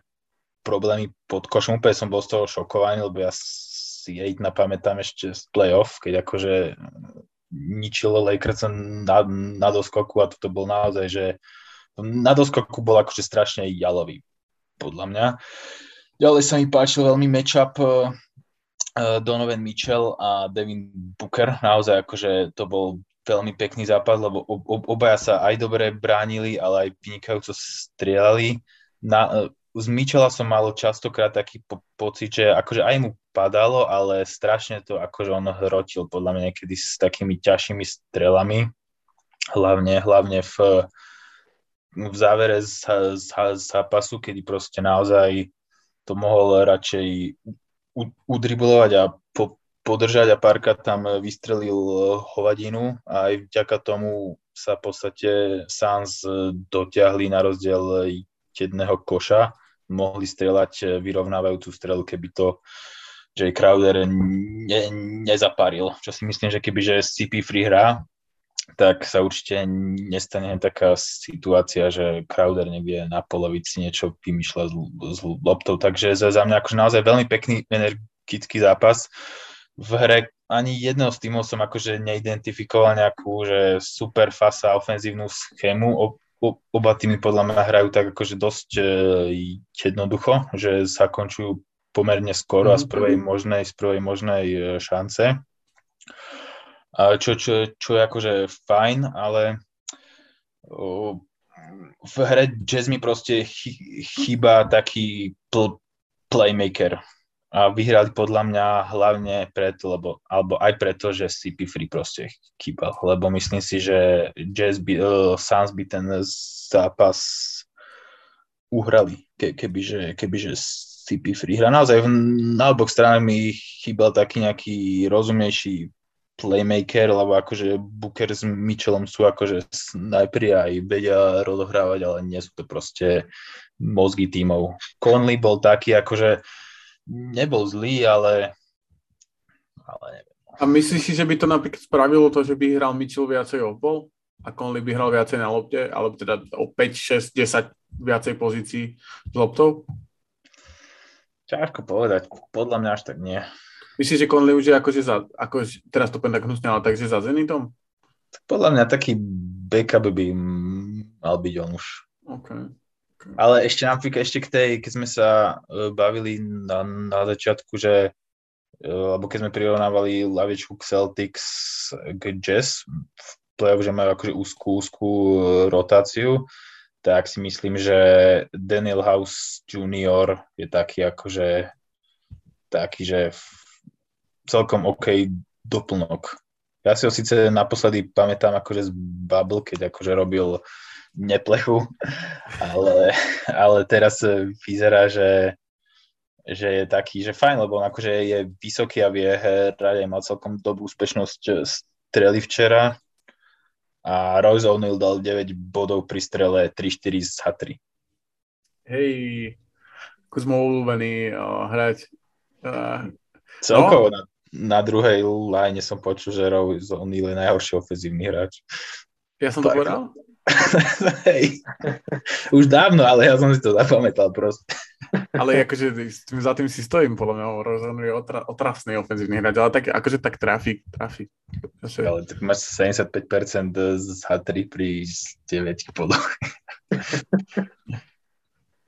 Speaker 2: problémy pod košom. Úplne som bol z toho šokovaný, lebo ja si jej napamätám ešte z playoff, keď akože ničilo Lakers na, na doskoku a toto bol naozaj, že na doskoku bol akože strašne jalový, podľa mňa. Ďalej sa mi páčil veľmi matchup uh, Donovan Mitchell a Devin Booker. Naozaj akože to bol veľmi pekný zápas, lebo ob, obaja sa aj dobre bránili, ale aj vynikajúco strieľali. Na, z Michela som mal častokrát taký po- pocit, že akože aj mu padalo, ale strašne to akože on hrotil podľa mňa niekedy s takými ťažšími strelami, hlavne, hlavne v, v závere z zápasu, kedy proste naozaj to mohol radšej udribulovať a po, podržať a párkrát tam vystrelil hovadinu a aj vďaka tomu sa v podstate Sans dotiahli na rozdiel jedného koša mohli strieľať e, vyrovnávajúcu strelu, keby to Jay Crowder ne, nezaparil. Čo si myslím, že keby že CP free hrá, tak sa určite nestane taká situácia, že Crowder nevie na polovici niečo vymýšľať s, s loptou. Takže za, za mňa akože naozaj veľmi pekný energický zápas. V hre ani jedného z týmov som akože neidentifikoval nejakú že super fasa ofenzívnu schému oba týmy podľa mňa hrajú tak akože dosť e, jednoducho, že sa končujú pomerne skoro a z mhm. prvej možnej, z prvej možnej e, šance. Čo, čo, čo je akože fajn, ale v hre jazz mi proste chýba taký pl- playmaker a vyhrali podľa mňa hlavne preto, lebo, alebo aj preto, že CP3 proste chýbal, lebo myslím si, že Jazz by, uh, Suns by ten zápas uhrali, ke, kebyže, kebyže CP3 hra. Naozaj na obok stranách mi chýbal taký nejaký rozumnejší playmaker, lebo akože Booker s Mitchellom sú akože snajperi aj vedia rozohrávať, ale nie sú to proste mozgy tímov. Conley bol taký akože nebol zlý, ale, ale neviem.
Speaker 1: A myslíš si, že by to napríklad spravilo to, že by hral Mitchell viacej o bol a Conley by hral viacej na lopte, alebo teda o 5, 6, 10 viacej pozícií s loptou?
Speaker 2: Ťažko povedať. Podľa mňa až tak nie.
Speaker 1: Myslíš, že Conley už je akože za, ako, teraz to poviem tak hnusne, ale takže za Zenitom?
Speaker 2: Podľa mňa taký backup by mal byť on už.
Speaker 1: Okay.
Speaker 2: Ale ešte napríklad, ešte k tej, keď sme sa uh, bavili na, na začiatku, že uh, alebo keď sme prirovnávali lavičku k Celtics k Jazz v play že majú akože úzkú, úzkú uh, rotáciu, tak si myslím, že Daniel House Junior je taký akože taký, že celkom OK doplnok. Ja si ho síce naposledy pamätám akože z Bubble, keď akože robil neplechu, ale, ale teraz vyzerá, že, že je taký, že fajn, lebo on akože je vysoký a vie hrať aj mal celkom dobrú úspešnosť strely včera a Royce O'Neill dal 9 bodov pri strele 3-4 z H3.
Speaker 1: Hej, ako sme obľúbení uh, hrať. Uh,
Speaker 2: Celkovo no? na na druhej line som počul, že Rose O'Neal je najhorší ofenzívny hráč.
Speaker 1: Ja som to povedal?
Speaker 2: Hej. Už dávno, ale ja som si to zapamätal proste.
Speaker 1: ale akože za tým si stojím, podľa mňa Rose je otra, otrasný ofenzívny hráč, ale tak, akože tak trafí, trafí.
Speaker 2: Ale tak máš 75% z H3 pri 9 podľa.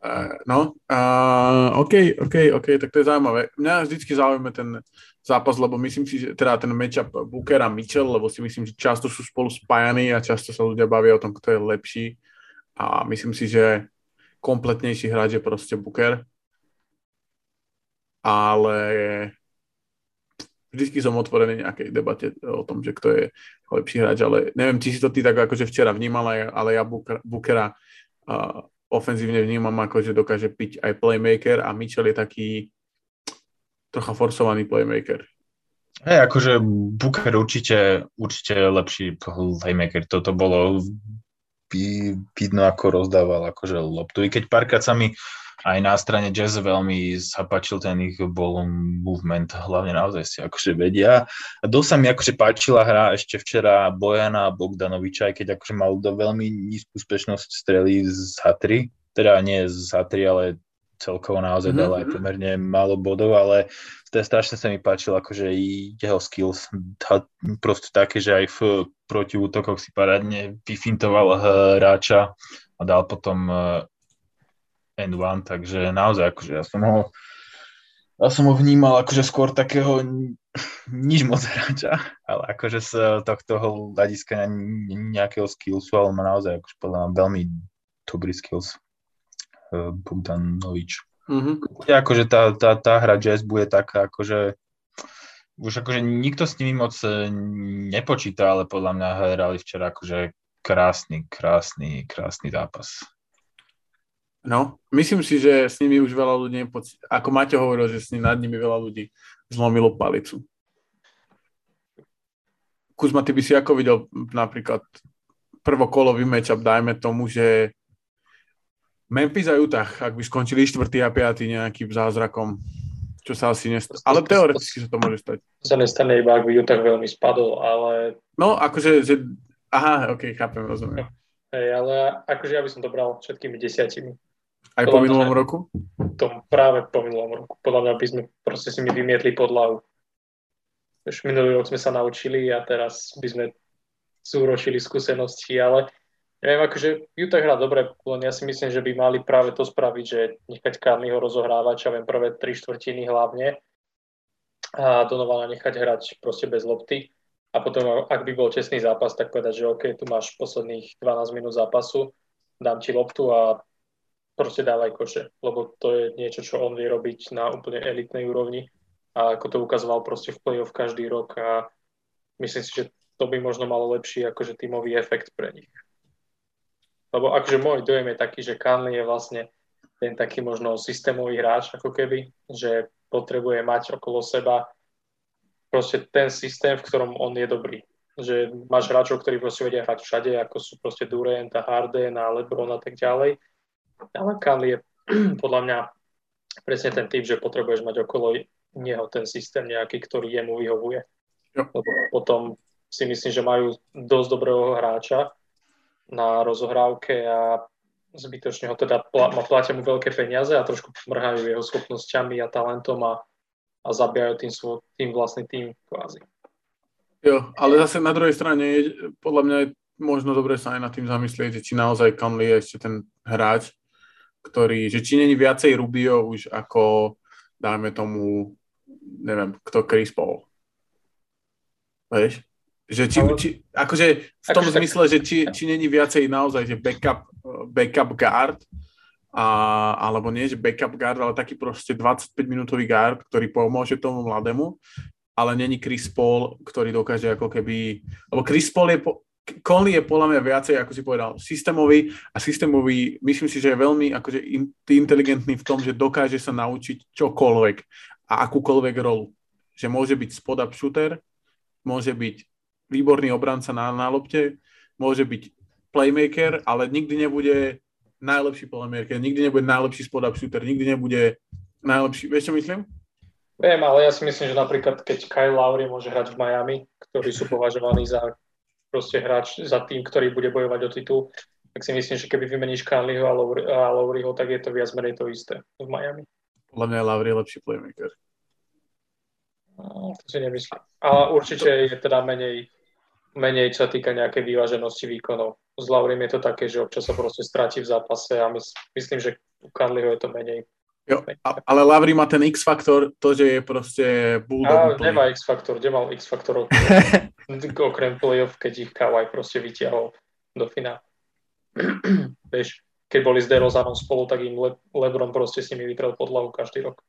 Speaker 1: Uh, no, uh, OK, OK, OK, tak to je zaujímavé. Mňa vždycky zaujíma ten zápas, lebo myslím si, že teda ten matchup Booker a Mitchell, lebo si myslím, že často sú spolu spájani a často sa ľudia bavia o tom, kto je lepší. A myslím si, že kompletnejší hráč je proste Booker. Ale vždycky som otvorený nejakej debate o tom, že kto je lepší hráč, ale neviem, či si to ty tak akože včera vnímal, ale ja Bookera uh, ofenzívne vnímam ako, že dokáže piť aj playmaker a Mitchell je taký trocha forsovaný playmaker.
Speaker 2: Hej, akože Booker určite, určite lepší playmaker. Toto bolo vidno, ako rozdával akože loptu. I keď párkrát sa mi aj na strane Jazz veľmi zapáčil ten ich ball movement, hlavne naozaj si akože vedia. A dosť sa mi akože páčila hra ešte včera Bojana Bogdanoviča, aj keď akože mal do veľmi nízku úspešnosť strely z H3, teda nie z H3, ale celkovo naozaj mm-hmm. dal aj mhm. pomerne málo bodov, ale to strašne sa mi páčilo, akože jeho skills proste také, že aj v protiútokoch si parádne vyfintoval hráča a dal potom N1, takže naozaj akože ja som ho ja som ho vnímal akože skôr takého nič moc hráča, ale akože z tohto hľadiska nejakého skillsu, ale má naozaj akože podľa mňa veľmi dobrý skills eh, Bogdanovič. Mm-hmm. Akože tá, tá, tá hra jazz bude taká, akože už akože nikto s nimi moc eh, nepočíta, ale podľa mňa hrali včera akože krásny, krásny, krásny zápas.
Speaker 1: No, myslím si, že s nimi už veľa ľudí nepocit. Ako Maťo hovoril, že s nimi nad nimi veľa ľudí zlomilo palicu. Kuzma, ty by si ako videl napríklad prvokolový matchup, dajme tomu, že Memphis a Utah, ak by skončili 4. a 5. nejakým zázrakom, čo sa asi nestane. Ale teoreticky sa to môže stať.
Speaker 3: To sa nestane iba, ak by Utah veľmi spadol, ale...
Speaker 1: No, akože, že... Aha, ok, chápem, rozumiem.
Speaker 3: Hej, ale akože ja by som to bral všetkými desiatimi.
Speaker 1: Aj po minulom roku?
Speaker 3: To práve po minulom roku. Podľa mňa by sme proste si mi vymietli pod hlavu. Už minulý rok sme sa naučili a teraz by sme zúročili skúsenosti, ale neviem, akože Utah hrá dobre, len ja si myslím, že by mali práve to spraviť, že nechať ho rozohrávať, čo viem, prvé tri štvrtiny hlavne a Donovana nechať hrať proste bez lopty a potom, ak by bol čestný zápas, tak povedať, že OK, tu máš posledných 12 minút zápasu, dám ti loptu a proste dávaj koše, lebo to je niečo, čo on vie robiť na úplne elitnej úrovni a ako to ukazoval proste v play-off každý rok a myslím si, že to by možno malo lepší akože tímový efekt pre nich. Lebo akože môj dojem je taký, že Kanli je vlastne ten taký možno systémový hráč ako keby, že potrebuje mať okolo seba proste ten systém, v ktorom on je dobrý. Že máš hráčov, ktorí proste vedia hrať všade, ako sú proste Durant a Harden a LeBron a tak ďalej Kali je podľa mňa presne ten typ, že potrebuješ mať okolo neho ten systém nejaký, ktorý jemu vyhovuje. Jo. Lebo potom si myslím, že majú dosť dobrého hráča na rozohrávke a zbytočne ho teda pl- platia mu veľké peniaze a trošku mrhajú jeho schopnosťami a talentom a, a zabijajú tým, svoj, tým vlastný tým kvázi.
Speaker 1: Jo, ale zase na druhej strane podľa mňa je možno dobre sa aj nad tým zamyslieť, či naozaj Conley je ešte ten hráč, ktorý, že či není viacej Rubio už ako, dáme tomu, neviem, kto Chris Paul. Vieš? Že či, či, akože v tom akože zmysle, že či, či není viacej naozaj, že backup, backup guard, a, alebo nie, že backup guard, ale taký proste 25-minútový guard, ktorý pomôže tomu mladému, ale není Chris Paul, ktorý dokáže ako keby, lebo Chris Paul je, po, Conley je podľa mňa viacej, ako si povedal, systémový a systémový, myslím si, že je veľmi akože inteligentný v tom, že dokáže sa naučiť čokoľvek a akúkoľvek rolu. Že môže byť spot-up shooter, môže byť výborný obranca na, na lopte, môže byť playmaker, ale nikdy nebude najlepší playmaker, nikdy nebude najlepší spot-up shooter, nikdy nebude najlepší, vieš čo myslím?
Speaker 3: Viem, ale ja si myslím, že napríklad keď Kyle Lowry môže hrať v Miami, ktorí sú považovaní za proste hráč, za tým, ktorý bude bojovať o titul, tak si myslím, že keby vymeníš Kanliho a, Lowry, a Lowryho, tak je to viac menej to isté v Miami.
Speaker 1: Podľa mňa je Lowry lepší playmaker.
Speaker 3: No, to si nemyslím. Ale určite je teda menej, menej čo sa týka nejakej vyváženosti výkonov. S Laurym je to také, že občas sa proste stráti v zápase a mys- myslím, že u Kanliho je to menej.
Speaker 1: Jo, ale Lavry má ten X-faktor, to, že je proste bulldog.
Speaker 3: A nemá X-faktor, kde mal X-faktor okrem playoff, keď ich Kawhi proste vytiahol do finále. Vieš, keď boli s Derozanom spolu, tak im Le- Lebron proste s nimi vytrel podlahu každý rok.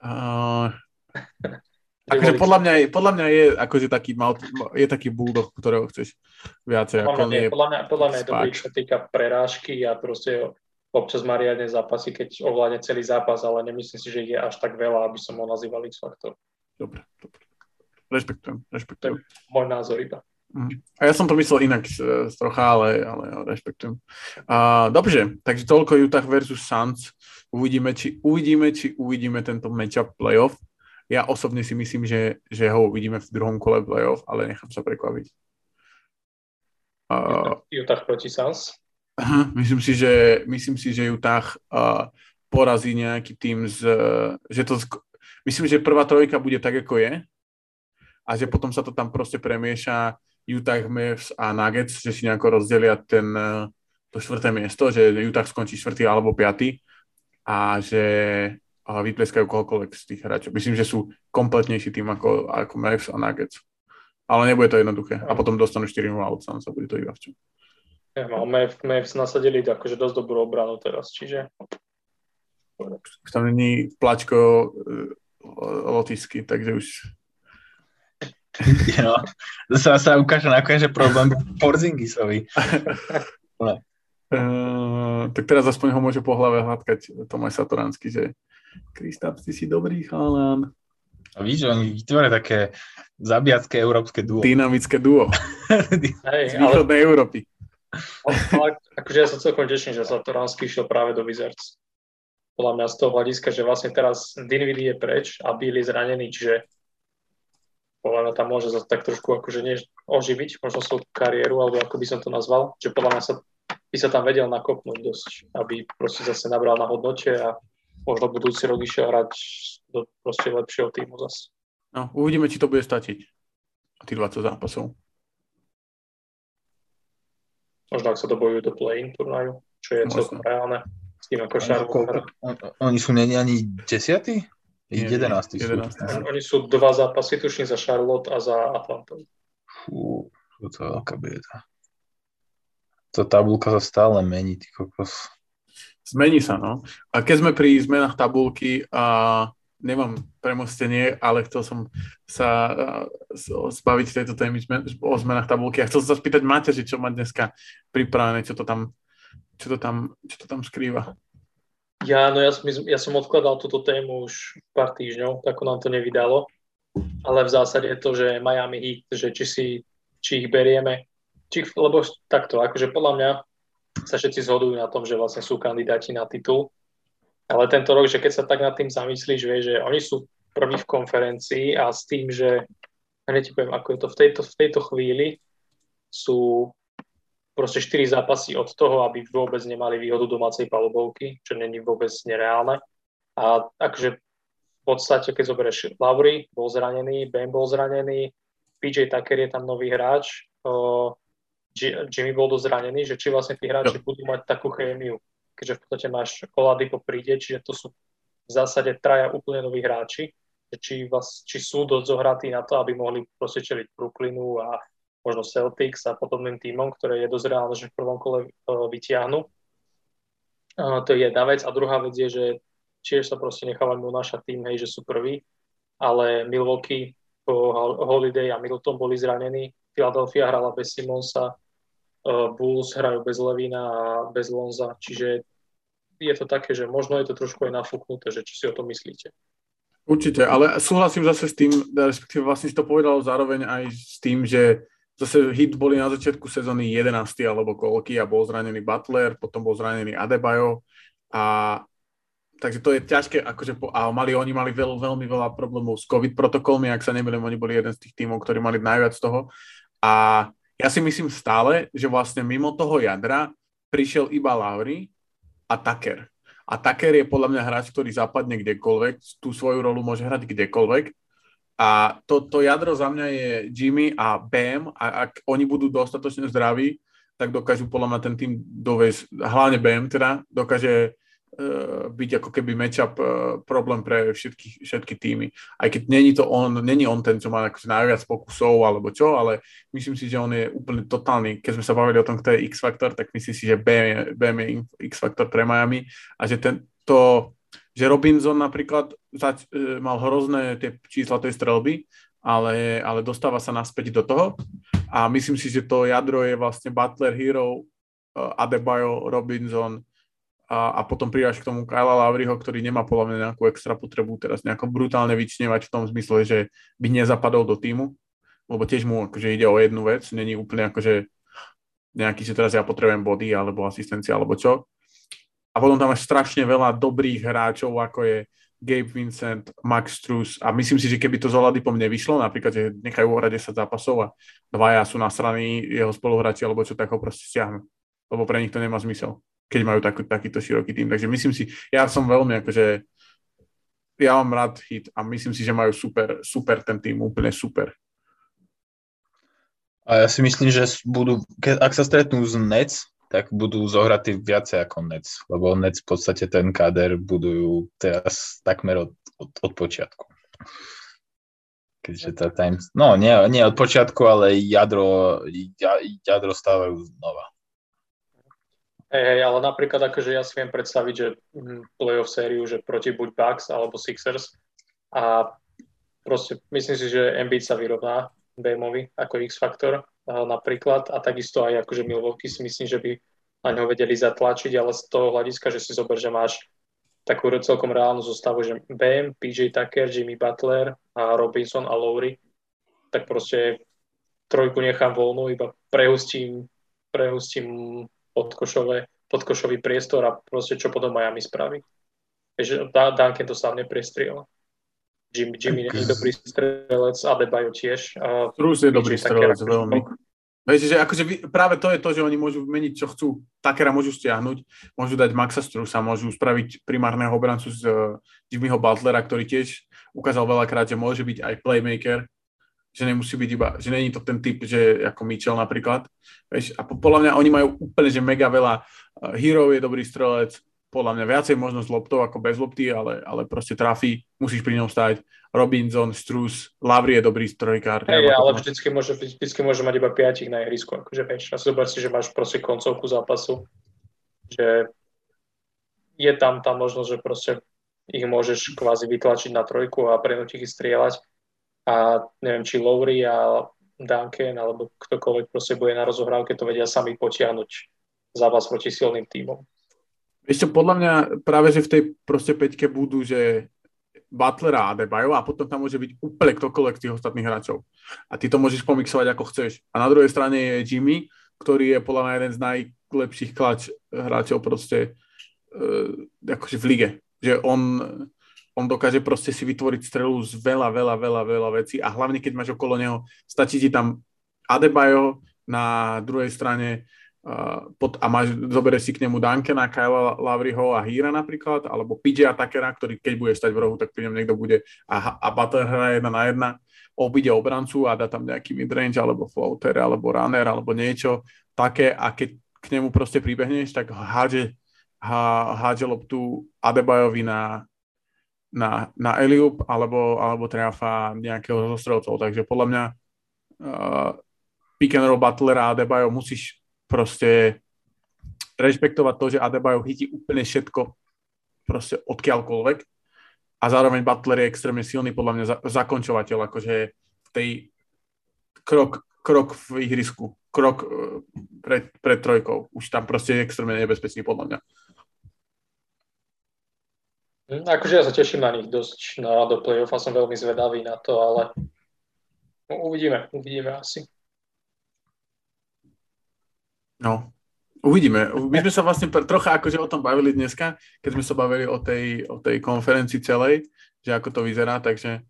Speaker 1: Uh, akože podľa mňa, je, podľa mňa je akože taký, mal, je taký bulldog, ktorého chceš viacej.
Speaker 3: Podľa
Speaker 1: ako
Speaker 3: mňa, nie, podľa mňa, podľa mňa je dobrý, čo týka prerážky a proste občas má riadne zápasy, keď ovládne celý zápas, ale nemyslím si, že ich je až tak veľa, aby som ho nazýval X-faktor.
Speaker 1: Dobre, dobre. Rešpektujem, rešpektujem.
Speaker 3: To je môj názor iba.
Speaker 1: Mm. A ja som to myslel inak uh, trocha, ale, ale rešpektujem. Uh, dobre, takže toľko Utah versus Suns. Uvidíme, či uvidíme, či uvidíme tento matchup playoff. Ja osobne si myslím, že, že ho uvidíme v druhom kole playoff, ale nechám sa prekvapiť.
Speaker 3: Uh, Utah proti Suns?
Speaker 1: Uh, myslím si, že, myslím si, že Utah uh, porazí nejaký tým z, že to, myslím, že prvá trojka bude tak, ako je a že potom sa to tam proste premieša Utah Mavs a Nuggets, že si nejako rozdelia ten, uh, to štvrté miesto, že Utah skončí štvrtý alebo piatý a že vypleskajú kohokoľvek z tých hráčov. Myslím, že sú kompletnejší tým ako, ako Mavs a Nuggets. Ale nebude to jednoduché. A potom dostanú 4 0 od sa bude to iba v čom.
Speaker 3: No, Mavs nasadili akože dosť dobrú obranu teraz, čiže...
Speaker 1: Už tam není plačko uh, lotisky, takže už...
Speaker 2: No, sa, sa ukáže nakoniec, že problém Porzingisovi.
Speaker 1: uh, tak teraz aspoň ho môže po hlave hladkať Tomáš Satoránsky, že Kristaps, ty si dobrý chalán.
Speaker 2: A víš, že oni vytvoria také zabijacké európske duo.
Speaker 1: Dynamické duo.
Speaker 3: Hej,
Speaker 1: Z východnej ale... Európy.
Speaker 3: Ale, akože ja sa celkom teším, že sa Toránsky išiel práve do Wizards. Podľa mňa z toho hľadiska, že vlastne teraz Dinwiddie je preč a Bill je zranený, čiže podľa mňa tam môže zase tak trošku akože nie oživiť možno svoju kariéru, alebo ako by som to nazval, že podľa mňa sa, by sa tam vedel nakopnúť dosť, aby proste zase nabral na hodnote a možno budúci rok išiel hrať do proste lepšieho týmu zase.
Speaker 1: No, uvidíme, či to bude statiť. Tých 20 zápasov.
Speaker 3: Možno ak sa dobojujú do play-in turnaju, čo je celkom reálne. S tým ako Charlotte.
Speaker 2: Oni sú není ani desiatí? 11.
Speaker 3: 11. Sú. Oni sú dva zápasy, tuším, za Charlotte a za Atlantou.
Speaker 2: Fú, to je veľká bieda. To tabulka sa stále mení, ty kokos.
Speaker 1: Zmení sa, no. A keď sme pri zmenách tabulky a nemám premostenie, ale chcel som sa zbaviť tejto témy o zmenách tabulky a chcel som sa spýtať Máte, že čo má dneska pripravené, čo to tam, čo to tam, čo to tam skrýva.
Speaker 3: Ja, no ja, ja som odkladal túto tému už pár týždňov, tak nám to nevydalo, ale v zásade je to, že Miami Heat, že či, si, či ich berieme, či, lebo takto, akože podľa mňa sa všetci zhodujú na tom, že vlastne sú kandidáti na titul, ale tento rok, že keď sa tak nad tým zamyslíš, vieš, že oni sú prví v konferencii a s tým, že hneď ti poviem, ako je to v tejto, v tejto chvíli, sú proste 4 zápasy od toho, aby vôbec nemali výhodu domácej palubovky, čo není vôbec nereálne. A takže v podstate, keď zoberieš Lauri, bol zranený, Ben bol zranený, PJ Tucker je tam nový hráč, uh, Jimmy bol dosť zranený, že či vlastne tí hráči jo. budú mať takú chémiu keďže v podstate máš Oladipo príde, čiže to sú v zásade traja úplne noví hráči, či, vás, či sú dosť zohratí na to, aby mohli proste čeliť Brooklynu a možno Celtics a podobným týmom, ktoré je dosť reálne, že v prvom kole uh, vytiahnu. Uh, to je jedna vec. A druhá vec je, že tiež sa proste nechávajú naša tým, hej, že sú prví, ale Milwaukee, Holiday a Middleton boli zranení, Philadelphia hrala bez Simonsa, uh, Bulls hrajú bez Levina a bez Lonza, čiže je to také, že možno je to trošku aj nafúknuté, že či si o tom myslíte.
Speaker 1: Určite, ale súhlasím zase s tým, respektíve vlastne si to povedal zároveň aj s tým, že zase hit boli na začiatku sezóny 11. alebo koľky a bol zranený Butler, potom bol zranený Adebayo a takže to je ťažké, akože po, a mali, oni mali veľ, veľmi veľa problémov s COVID protokolmi, ak sa nemýlim, oni boli jeden z tých tímov, ktorí mali najviac toho. A ja si myslím stále, že vlastne mimo toho jadra prišiel iba Lauri a Tucker. A Tucker je podľa mňa hráč, ktorý zapadne kdekoľvek, tú svoju rolu môže hrať kdekoľvek. A to, to jadro za mňa je Jimmy a Bam a ak oni budú dostatočne zdraví, tak dokážu podľa mňa ten tým dovesť, hlavne BM teda, dokáže uh, byť ako keby matchup uh, problém pre všetky, všetky týmy. Aj keď není to on, není on ten, čo má akože najviac pokusov alebo čo, ale myslím si, že on je úplne totálny. Keď sme sa bavili o tom, kto je X-Factor, tak myslím si, že BM je, BM je X-Factor pre Miami a že ten, to, že Robinson napríklad zač, uh, mal hrozné tie čísla tej strelby, ale, ale dostáva sa naspäť do toho a myslím si, že to jadro je vlastne Butler, Hero, uh, Adebayo, Robinson a, a potom pridáš k tomu Kyla Lavriho, ktorý nemá podľa mňa nejakú extra potrebu teraz nejako brutálne vyčnievať v tom zmysle, že by nezapadol do týmu, lebo tiež mu akože ide o jednu vec, není úplne akože nejaký, že teraz ja potrebujem body alebo asistencia alebo čo. A potom tam máš strašne veľa dobrých hráčov, ako je Gabe Vincent, Max Strus a myslím si, že keby to z Oladipom nevyšlo, napríklad, že nechajú hrať 10 zápasov a dvaja sú na strany jeho spoluhráči alebo čo, tak ho proste stiahnu. Lebo pre nich to nemá zmysel, keď majú taký, takýto široký tým. Takže myslím si, ja som veľmi akože, ja mám rád hit a myslím si, že majú super, super ten tým, úplne super.
Speaker 2: A ja si myslím, že budú, ak sa stretnú z Nets, tak budú zohratí viacej ako Nets, lebo Nets v podstate ten káder budujú teraz takmer od, od, od počiatku. Keďže tá time... No, nie, nie od počiatku, ale jadro, jadro stávajú znova.
Speaker 3: Hej, hej, ale napríklad akože ja si viem predstaviť, že playoff sériu, že proti buď Bucks alebo Sixers a proste myslím si, že Embiid sa vyrovná Bemovi ako X-faktor napríklad a takisto aj akože Milwaukee si myslím, že by na ňo vedeli zatlačiť, ale z toho hľadiska, že si zober, že máš takú celkom reálnu zostavu, že Bam, PJ Tucker, Jimmy Butler a Robinson a Lowry, tak proste trojku nechám voľnú, iba prehustím, prehustím podkošové, podkošový priestor a proste čo potom Miami spraví. Takže Duncan to sám neprestriela. Jimmy, Jimmy nie je dobrý strelec, Adebayo tiež.
Speaker 1: Bruce je dobrý strelec, veľmi. Viete, že akože vy, práve to je to, že oni môžu meniť, čo chcú. Takera môžu stiahnuť, môžu dať Maxa Strusa, môžu spraviť primárneho obrancu z uh, Jimmyho Butlera, ktorý tiež ukázal veľakrát, že môže byť aj playmaker, že nemusí byť iba, že není to ten typ, že ako Mitchell napríklad. Vieš, a podľa mňa oni majú úplne, že mega veľa. Uh, Hero je dobrý strelec, podľa mňa viacej možno s loptou ako bez lopty, ale, ale proste trafí, musíš pri ňom stať. Robinson, Strus, Lavri je dobrý strojkár.
Speaker 3: Hej, ale vždycky môže, vždycky môže mať iba piatich na ihrisku, akože vieš. A zober si, že máš proste koncovku zápasu, že je tam tá možnosť, že proste ich môžeš kvázi vytlačiť na trojku a prenútiť ich strieľať. A neviem, či Lowry a Duncan alebo ktokoľvek proste bude na rozohrávke, to vedia sami potiahnuť zápas proti silným týmom.
Speaker 1: Ešte podľa mňa práve, že v tej proste peťke budú, že Butler a Adebayo a potom tam môže byť úplne ktokoľvek z tých ostatných hráčov. A ty to môžeš pomixovať ako chceš. A na druhej strane je Jimmy, ktorý je podľa mňa jeden z najlepších klač hráčov proste uh, akože v lige. Že on, on dokáže proste si vytvoriť strelu z veľa, veľa, veľa, veľa vecí a hlavne keď máš okolo neho, stačí ti tam Adebayo, na druhej strane pod, a máš, zoberieš si k nemu Duncana, Kyle Lavriho a Hira napríklad, alebo PJ Takera, ktorý keď bude stať v rohu, tak pri ňom niekto bude a, a Butler hrá jedna na jedna, obíde obrancu a dá tam nejaký midrange, alebo floater, alebo runner, alebo niečo také a keď k nemu proste pribehneš, tak hádže, há, hádže loptu Adebayovi na, na, na Eliup, alebo, alebo trafa nejakého zo strelcov. Takže podľa mňa uh, pick and roll Butler a Adebayo musíš proste rešpektovať to, že Adebayo chytí úplne všetko proste odkiaľkoľvek a zároveň Butler je extrémne silný podľa mňa zakončovateľ, akože v tej krok, krok v ihrisku, krok e, pred, pred trojkou. Už tam proste je extrémne nebezpečný podľa mňa.
Speaker 3: Hm, akože ja sa teším na nich dosť na do play-off a som veľmi zvedavý na to, ale uvidíme, uvidíme asi.
Speaker 1: No, Uvidíme. My sme sa vlastne trocha akože o tom bavili dneska, keď sme sa bavili o tej, o tej konferencii celej, že ako to vyzerá, takže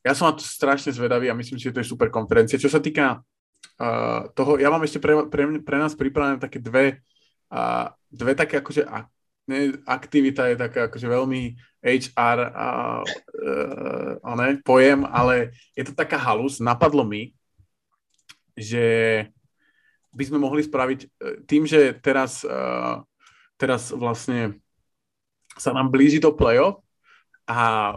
Speaker 1: ja som na to strašne zvedavý a myslím si, že to je super konferencia. Čo sa týka uh, toho, ja mám ešte pre, pre, pre nás pripravené také dve, uh, dve také akože ak, ne, aktivita je taká akože veľmi HR uh, uh, ne, pojem, ale je to taká halus. Napadlo mi, že by sme mohli spraviť e, tým, že teraz, e, teraz vlastne sa nám blíži to playoff a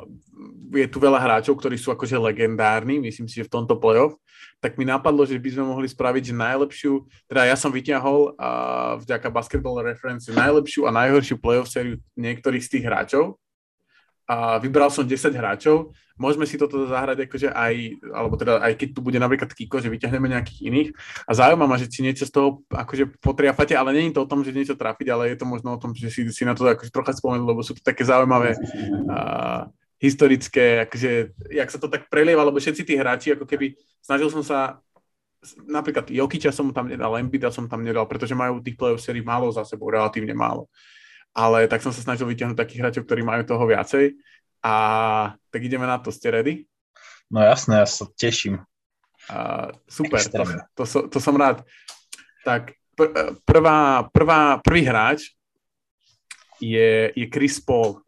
Speaker 1: je tu veľa hráčov, ktorí sú akože legendárni, myslím si, že v tomto playoff, tak mi napadlo, že by sme mohli spraviť najlepšiu, teda ja som vyťahol uh, vďaka Basketball Reference najlepšiu a najhoršiu playoff sériu niektorých z tých hráčov a vybral som 10 hráčov, môžeme si toto zahrať akože aj, alebo teda aj keď tu bude napríklad Kiko, že vyťahneme nejakých iných. A zaujíma ma, že či niečo z toho akože potriafate, ale je to o tom, že niečo trafiť, ale je to možno o tom, že si, si na to akože trocha spomenul, lebo sú to také zaujímavé uh, historické, akože, jak sa to tak prelieva, lebo všetci tí hráči, ako keby, snažil som sa napríklad Jokiča som tam nedal, Embida som tam nedal, pretože majú tých play-off sérii málo za sebou, relatívne málo ale tak som sa snažil vyťahnuť takých hráčov, ktorí majú toho viacej. A tak ideme na to. Ste ready?
Speaker 2: No jasné, ja sa teším.
Speaker 1: A, super, to, to, to, to som rád. Tak pr- prvá, prvá, prvý hráč je, je Chris Paul.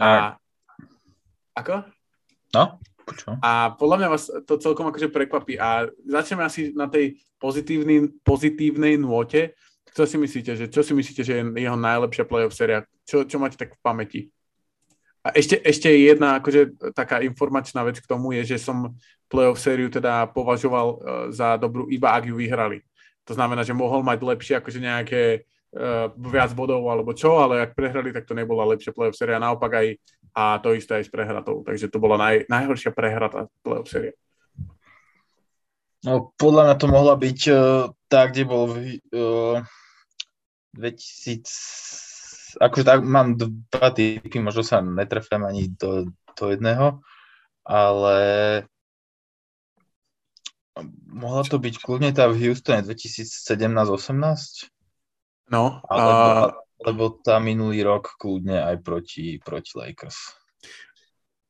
Speaker 1: A, ako?
Speaker 2: No, počujem.
Speaker 1: A podľa mňa vás to celkom akože prekvapí. A začneme asi na tej pozitívnej, pozitívnej nôte, čo si myslíte, že, čo si myslíte, že je jeho najlepšia playoff séria? Čo, čo máte tak v pamäti? A ešte, ešte jedna akože, taká informačná vec k tomu je, že som playoff sériu teda považoval uh, za dobrú iba ak ju vyhrali. To znamená, že mohol mať lepšie akože nejaké uh, viac bodov alebo čo, ale ak prehrali, tak to nebola lepšia playoff séria. Naopak aj a to isté aj s prehratou. Takže to bola naj, najhoršia prehratá playoff séria.
Speaker 2: No, podľa mňa to mohla byť uh, tá, kde bol uh, 2000, akože tak mám dva typy, možno sa netrefám ani do, do jedného, ale mohla to byť kľudne tá v Houstone 2017-18?
Speaker 1: No.
Speaker 2: Alebo, a... alebo tá minulý rok kľudne aj proti, proti Lakers.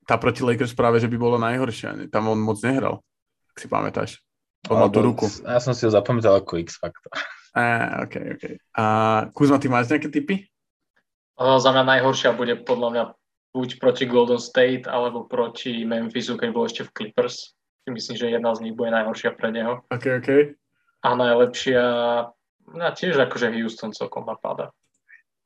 Speaker 1: Tá proti Lakers práve, že by bolo najhoršia. Tam on moc nehral, ak si pamätáš. On mal tú ruku.
Speaker 2: Ja som si ho zapamätal ako X-Factor.
Speaker 1: A, OK, OK. A Kuzma, ty máš nejaké typy?
Speaker 3: Za mňa najhoršia bude podľa mňa buď proti Golden State, alebo proti Memphisu, keď bol ešte v Clippers. Myslím, že jedna z nich bude najhoršia pre neho.
Speaker 1: OK, OK.
Speaker 3: A najlepšia, no tiež akože Houston celkom napadá.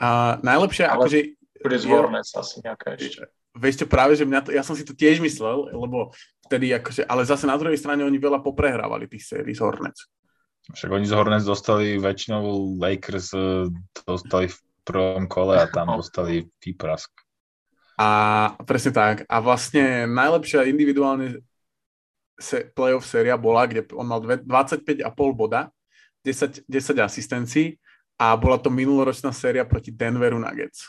Speaker 1: A najlepšia, Ale akože...
Speaker 3: Bude z Hornets asi nejaká ešte.
Speaker 1: Vieš to práve, že mňa to, ja som si to tiež myslel, lebo vtedy akože, ale zase na druhej strane oni veľa poprehrávali tých sérií z Hornets.
Speaker 2: Však oni z Hornets dostali väčšinou Lakers eh, dostali v prvom kole a tam dostali výprask.
Speaker 1: A presne tak. A vlastne najlepšia individuálne se, playoff séria bola, kde on mal 25,5 boda, 10, 10 asistencií a bola to minuloročná séria proti Denveru Nuggets.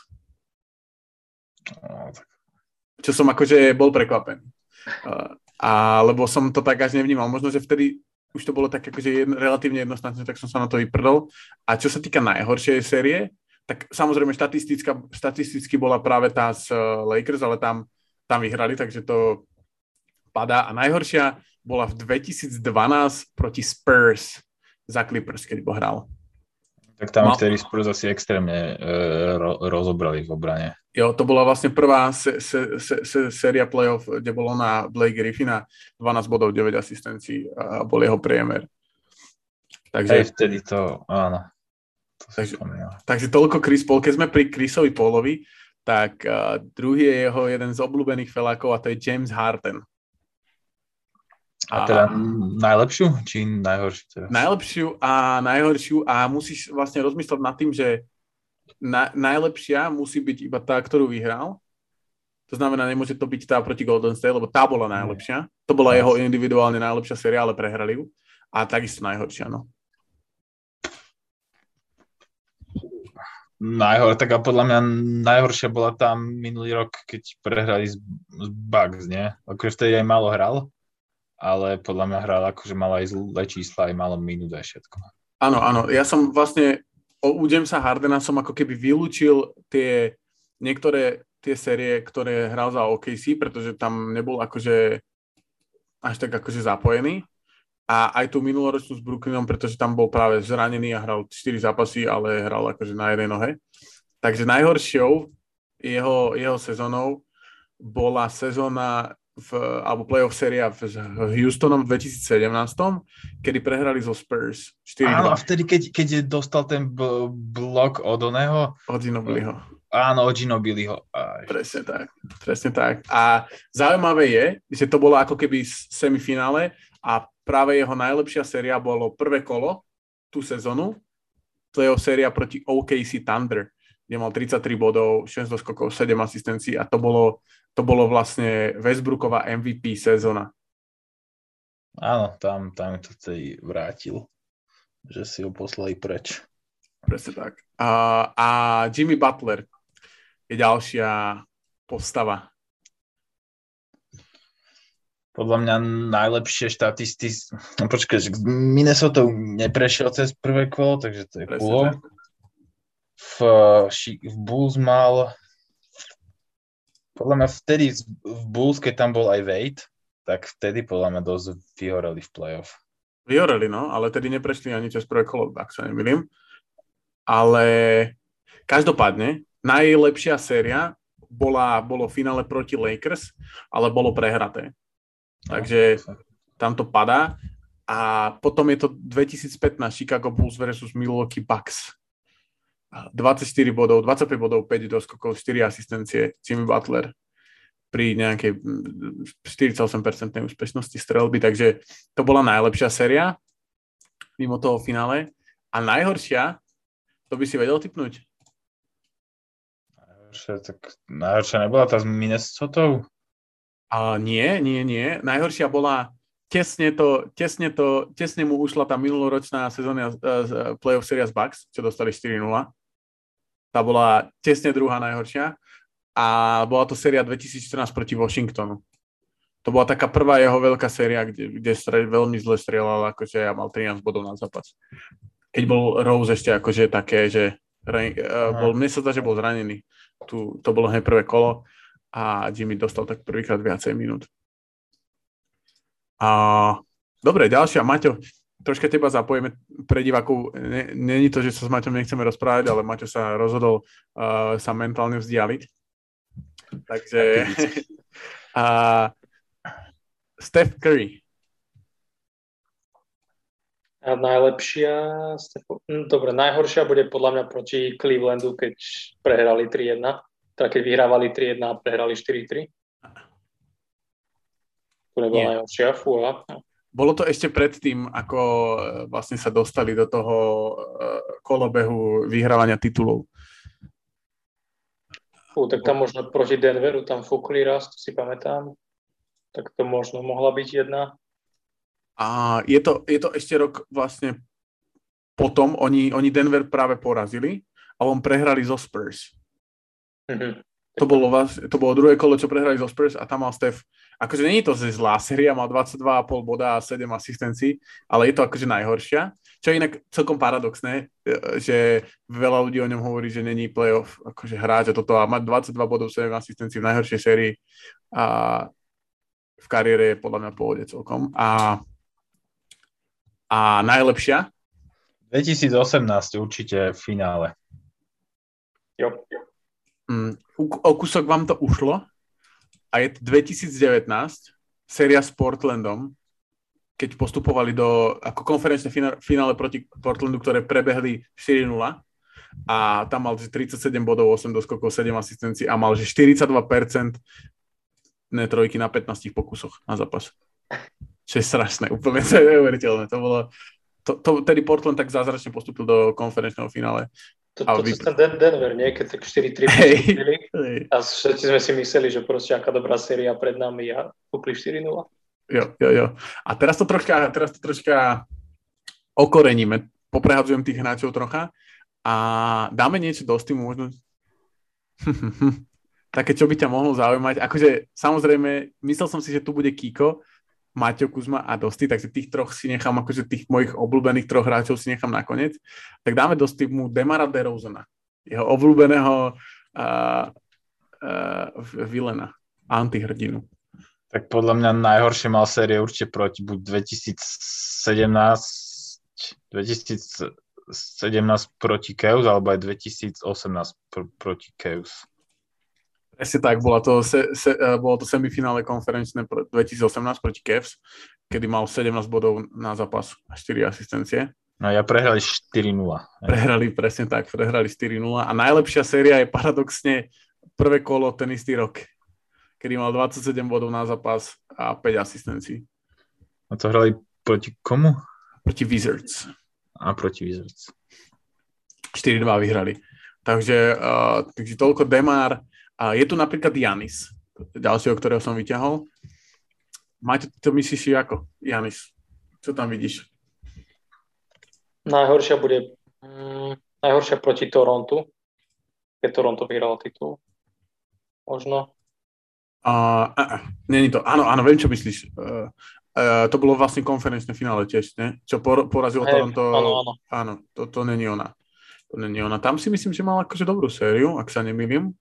Speaker 1: No. Čo som akože bol prekvapený. Uh, a, lebo som to tak až nevnímal. Možno, že vtedy už to bolo tak akože jedno, relatívne jednoznačné, tak som sa na to vyprdol. A čo sa týka najhoršej série, tak samozrejme štatisticky bola práve tá z eh, Lakers, ale tam, tam vyhrali, takže to padá. A najhoršia bola v 2012 proti Spurs za Clippers, keď hral.
Speaker 2: Tak tam vtedy Spurs asi extrémne e, ro, rozobrali v obrane.
Speaker 1: Jo, to bola vlastne prvá se, se, se, se, séria playoff, kde bolo na Blake Griffina 12 bodov, 9 asistencií a bol jeho priemer.
Speaker 2: Takže, Hej, vtedy to, áno. To
Speaker 1: takže, takže toľko Chris Paul. Keď sme pri Chrisovi Paulovi, tak uh, druhý je jeho jeden z obľúbených felákov a to je James Harden.
Speaker 2: A teda najlepšiu, či najhoršiu? Teraz?
Speaker 1: Najlepšiu a najhoršiu a musíš vlastne rozmýšľať nad tým, že na, najlepšia musí byť iba tá, ktorú vyhral. To znamená, nemôže to byť tá proti Golden State, lebo tá bola najlepšia. To bola jeho individuálne najlepšia séria, ale prehrali ju. A takisto najhoršia, no.
Speaker 2: Najhor, tak a podľa mňa najhoršia bola tam minulý rok, keď prehrali z, z Bugs, nie? Akože vtedy aj málo hral ale podľa mňa hral akože mal aj zlé čísla, aj malo minút aj všetko.
Speaker 1: Áno, áno, ja som vlastne u Jamesa Hardena som ako keby vylúčil tie niektoré tie série, ktoré hral za OKC, pretože tam nebol akože až tak akože zapojený. A aj tú minuloročnú s Brooklynom, pretože tam bol práve zranený a hral 4 zápasy, ale hral akože na jednej nohe. Takže najhoršou jeho, jeho sezónou bola sezóna v, alebo playoff séria v Houstonom v 2017, kedy prehrali zo Spurs 4
Speaker 2: Áno, a vtedy, keď, keď dostal ten b- blok od oného...
Speaker 1: Od Ginobiliho.
Speaker 2: Áno, od Ginobiliho.
Speaker 1: Presne tak, presne tak. A zaujímavé je, že to bolo ako keby semifinále a práve jeho najlepšia séria bolo prvé kolo tú sezónu, jeho séria proti OKC Thunder, kde mal 33 bodov, 6 doskokov, 7 asistencií a to bolo to bolo vlastne Westbrooková MVP sezóna.
Speaker 2: Áno, tam, tam to tej vrátil, že si ho poslali preč.
Speaker 1: Presne tak. A, a Jimmy Butler je ďalšia postava.
Speaker 2: Podľa mňa najlepšie štatisty... No počkaj, Minnesota neprešiel cez prvé kolo, takže to je cool. V, v Bulls mal podľa mňa vtedy v Bulls, keď tam bol aj Wade, tak vtedy podľa mňa dosť vyhoreli v playoff.
Speaker 1: Vyhoreli, no, ale tedy neprešli ani cez prvé kolo, ak sa nemýlim. Ale každopádne, najlepšia séria bola, bolo finále proti Lakers, ale bolo prehraté. Takže tam to padá. A potom je to 2015 Chicago Bulls versus Milwaukee Bucks. 24 bodov, 25 bodov, 5 doskokov, 4 asistencie, Jimmy Butler pri nejakej 48% mm, úspešnosti strelby, takže to bola najlepšia séria mimo toho finále. A najhoršia, to by si vedel typnúť?
Speaker 2: Najhoršia, tak najhoršia nebola tá s Minnesota?
Speaker 1: A nie, nie, nie. Najhoršia bola tesne to, tesne to, tesne mu ušla tá minuloročná sezóna uh, playoff seria z Bucks, čo dostali 4-0 tá bola tesne druhá najhoršia a bola to séria 2014 proti Washingtonu. To bola taká prvá jeho veľká séria, kde, kde strel, veľmi zle strieľal, akože ja mal 13 bodov na zápas. Keď bol Rose ešte akože také, že uh, bol, mne sa zdá, že bol zranený. Tu, to bolo hneď prvé kolo a Jimmy dostal tak prvýkrát viacej minút. A, dobre, ďalšia. Maťo, troška teba zapojíme pre divákov. Není to, že sa s Maťom nechceme rozprávať, ale Maťo sa rozhodol uh, sa mentálne vzdialiť. Takže uh, Steph Curry.
Speaker 3: A najlepšia, hm, dobre, najhoršia bude podľa mňa proti Clevelandu, keď prehrali 3-1. Teda keď vyhrávali 3-1 a prehrali 4-3. To nebola najhoršia, fúha.
Speaker 1: Bolo to ešte predtým, ako e, vlastne sa dostali do toho e, kolobehu vyhrávania titulov.
Speaker 3: Fú, tak tam možno proti Denveru tam fúkli raz, to si pamätám. Tak to možno mohla byť jedna.
Speaker 1: A je to, je to ešte rok vlastne potom, oni, oni Denver práve porazili a on prehrali zo Spurs. Mm-hmm. To bolo, to bolo druhé kolo, čo prehrali zo Spurs a tam mal Steph akože není to zlá séria, mal 22,5 boda a 7 asistencií, ale je to akože najhoršia. Čo je inak celkom paradoxné, e, že veľa ľudí o ňom hovorí, že není playoff, akože hráč a toto a mať 22 bodov, 7 asistencií v najhoršej sérii a v kariére je podľa mňa pohode celkom. A, a najlepšia?
Speaker 2: 2018 určite v finále.
Speaker 3: Jo.
Speaker 1: Mm, o kúsok vám to ušlo, a je 2019, séria s Portlandom, keď postupovali do ako konferenčné finále proti Portlandu, ktoré prebehli 4-0 a tam mal 37 bodov, 8 doskokov, 7 asistencií a mal že 42% trojky na 15 pokusoch na zápas. Čo je strašné, úplne to je neuveriteľné. To bolo, to, to, tedy Portland tak zázračne postupil do konferenčného finále.
Speaker 3: To, to, to ten Den- Denver, nie? Keď tak 4-3 hey, hey. a všetci sme si mysleli, že proste aká dobrá séria pred nami a kúpli 4-0.
Speaker 1: Jo, jo, jo. A teraz to troška, teraz to troška okoreníme. Poprehadzujem tých hráčov trocha a dáme niečo do Steamu, možno také, čo by ťa mohlo zaujímať. Akože, samozrejme, myslel som si, že tu bude Kiko, Maťo Kuzma a Dosti, takže tých troch si nechám, akože tých mojich obľúbených troch hráčov si nechám nakoniec. Tak dáme Dosti mu Demara DeRozana, jeho obľúbeného uh, uh, vilena, antihrdinu.
Speaker 2: Tak podľa mňa najhoršie mal série určite proti buď 2017 2017 proti Keus alebo aj 2018 pr- proti Keus.
Speaker 1: Presne tak, bola to, se, se, e, bolo to semifinále konferenčné 2018 proti Cavs, kedy mal 17 bodov na zápas a 4 asistencie.
Speaker 2: No ja prehrali 4-0.
Speaker 1: Prehrali, presne tak, prehrali 4-0 a najlepšia séria je paradoxne prvé kolo ten istý rok, kedy mal 27 bodov na zápas a 5 asistencií.
Speaker 2: A to hrali proti komu?
Speaker 1: Proti Wizards.
Speaker 2: A proti Wizards.
Speaker 1: 4-2 vyhrali. Takže, uh, takže toľko Demar. A je tu napríklad Janis, ďalšieho, ktorého som vyťahol. Máte to myslíš ako, Janis? Čo tam vidíš?
Speaker 3: Najhoršia bude mm, najhoršia proti Torontu, keď Toronto vyhral titul. Možno.
Speaker 1: Uh, uh, není to. Áno, áno, viem, čo myslíš. Uh, uh, to bolo vlastne konferenčné finále tiež, ne? Čo por- porazilo hey, Toronto.
Speaker 3: Áno, áno.
Speaker 1: Áno, to, to není ona. To není ona. Tam si myslím, že mal akože dobrú sériu, ak sa nemýlim.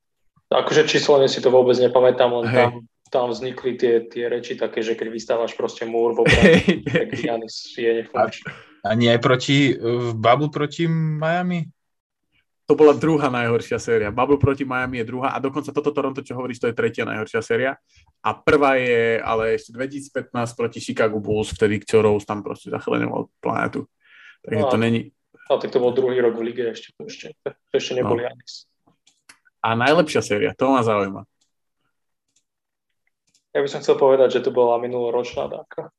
Speaker 3: Akože číslovne si to vôbec nepamätám, len tam, tam vznikli tie, tie reči také, že keď vystávaš proste múr v obrane, tak Janis je nefunkčný.
Speaker 2: A nie aj proti, v Bubble proti Miami?
Speaker 1: To bola druhá najhoršia séria. Bubble proti Miami je druhá a dokonca toto Toronto, čo hovoríš, to je tretia najhoršia séria. A prvá je ale ešte 2015 proti Chicago Bulls, vtedy čo Rose tam proste zachleňoval planetu. Takže no, to není...
Speaker 3: A tak to bol druhý rok v lige, ešte to ešte, to ešte nebol no. Janis.
Speaker 1: A najlepšia séria, to ma zaujíma.
Speaker 3: Ja by som chcel povedať, že to bola minuloročná dáka.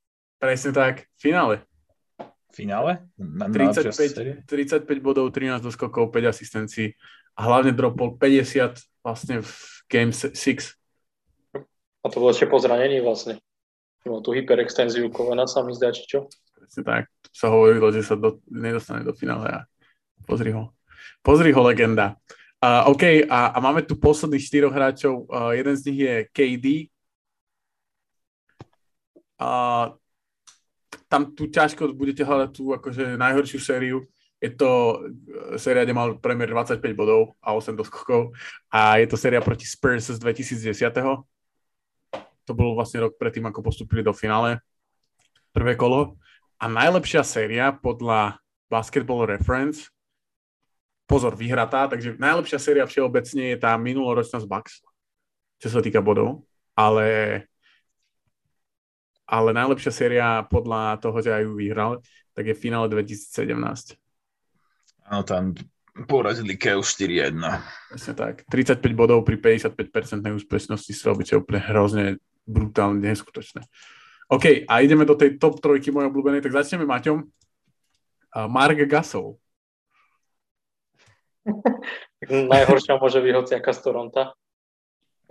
Speaker 1: Presne tak, v finále.
Speaker 2: Finále?
Speaker 1: Na 35, 35 bodov, 13 doskokov, 5 asistencií a hlavne dropol 50 vlastne v Game 6.
Speaker 3: A to bolo ešte po zranení vlastne. Mal tú hyperextenziu kolena sa mi zdá, či čo?
Speaker 1: Presne tak. Sa hovorilo, že sa do, nedostane do finále a pozri ho. Pozri ho, legenda. Uh, OK, a, a máme tu posledných štyroch hráčov. Uh, jeden z nich je KD. Uh, tam tu ťažko budete hľadať tú akože najhoršiu sériu. Je to séria, kde mal premiér 25 bodov a 8 doskokov. A je to séria proti Spurs z 2010. To bol vlastne rok predtým, ako postupili do finále. Prvé kolo. A najlepšia séria podľa Basketball Reference pozor, vyhratá, takže najlepšia séria všeobecne je tá minuloročná z Bucks, čo sa týka bodov, ale ale najlepšia séria podľa toho, že aj ju vyhral, tak je finále 2017.
Speaker 2: Áno, tam porazili Keo 4-1.
Speaker 1: Presne tak. 35 bodov pri 55% úspešnosti čo je úplne hrozne brutálne, neskutočné. OK, a ideme do tej top trojky mojej obľúbenej, tak začneme Maťom. Mark Gasol.
Speaker 3: Najhoršia môže byť hociaká z Toronto.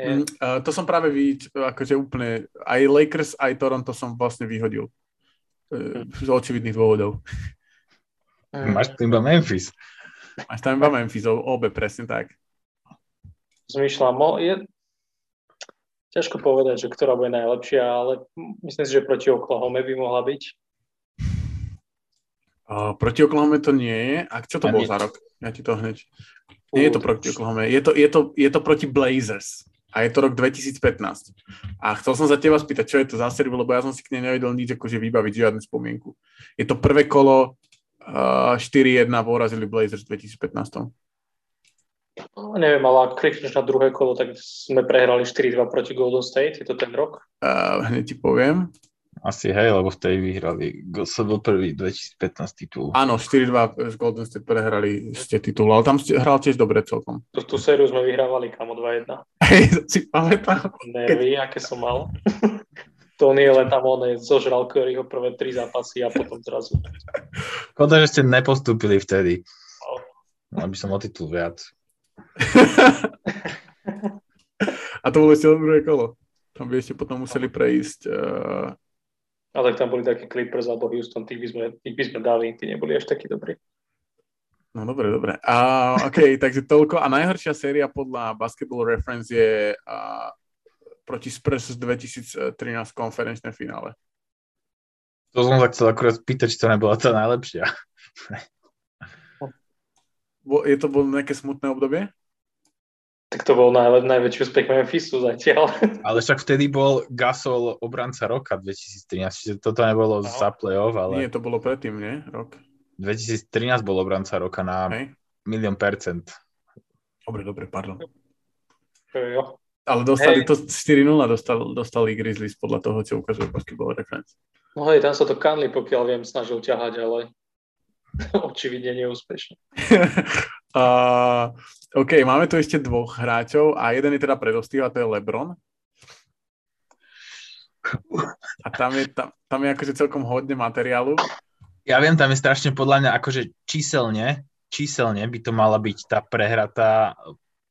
Speaker 1: Mm, uh, to som práve vy, akože úplne, aj Lakers, aj Toronto som vlastne vyhodil. Uh, z očividných dôvodov.
Speaker 2: Mm. Máš tam iba Memphis.
Speaker 1: Máš tam iba Memphis, obe, presne tak.
Speaker 3: Zmýšľam, je ťažko povedať, že ktorá bude najlepšia, ale myslím si, že proti Oklahoma by mohla byť.
Speaker 1: Uh, proti Oklahoma to nie je. A čo to bol za rok? Ja ti to hneď... Nie je to proti Oklahoma, je to, je, to, je to proti Blazers. A je to rok 2015. A chcel som sa teba spýtať, čo je to za sériu, lebo ja som si k nej nevedel nič akože vybaviť žiadnu spomienku. Je to prvé kolo uh, 4-1 porazili Blazers v 2015.
Speaker 3: No, neviem, ale ak klikneš na druhé kolo, tak sme prehrali 4-2 proti Golden State, je to ten rok?
Speaker 1: Uh, hneď ti poviem.
Speaker 2: Asi hej, lebo vtedy vyhrali. To bol prvý 2015 titul.
Speaker 1: Áno, 4-2 z Golden State prehrali ste titul, ale tam ste hral tiež dobre celkom.
Speaker 3: Tú, tú sériu sme vyhrávali kamo 2-1.
Speaker 1: Hej, to si pamätám.
Speaker 3: Nervy, keď... aké som mal. Tony len tam on zožral Curryho prvé tri zápasy a potom zrazu.
Speaker 2: Škoda, že ste nepostúpili vtedy. No. Aby som o titul viac.
Speaker 1: a to bolo ešte druhé kolo. Tam by ešte potom museli prejsť uh,
Speaker 3: ale tam boli takí Clippers alebo Houston, tých by sme, tých by sme dali, tí neboli až takí dobrí.
Speaker 1: No dobre, dobre. A, OK, takže toľko. A najhoršia séria podľa Basketball Reference je a, proti Spurs z 2013 konferenčné finále.
Speaker 2: To som sa chcel akurát spýtať, či to nebola tá najlepšia.
Speaker 1: Je to bolo nejaké smutné obdobie?
Speaker 3: Tak to bol najle- najväčší úspech Memphisu zatiaľ.
Speaker 2: Ale však vtedy bol Gasol obranca roka 2013, čiže toto nebolo no. za play-off, ale...
Speaker 1: Nie, to bolo predtým, nie? Rok.
Speaker 2: 2013 bol obranca roka na
Speaker 1: Hej.
Speaker 2: milión percent.
Speaker 1: Dobre, dobre, pardon.
Speaker 3: Jo.
Speaker 1: Ale dostali
Speaker 3: Hej.
Speaker 1: to 4-0, dostal, dostali Grizzlies podľa toho, čo ukazuje basketball reference.
Speaker 3: No hej, tam sa to Kanli, pokiaľ viem, snažil ťahať, ale očividne neúspešne.
Speaker 1: uh, OK, máme tu ešte dvoch hráčov a jeden je teda predostív a to je LeBron. A tam je, tam, tam je akože celkom hodne materiálu.
Speaker 2: Ja viem, tam je strašne podľa mňa akože číselne, číselne by to mala byť tá prehratá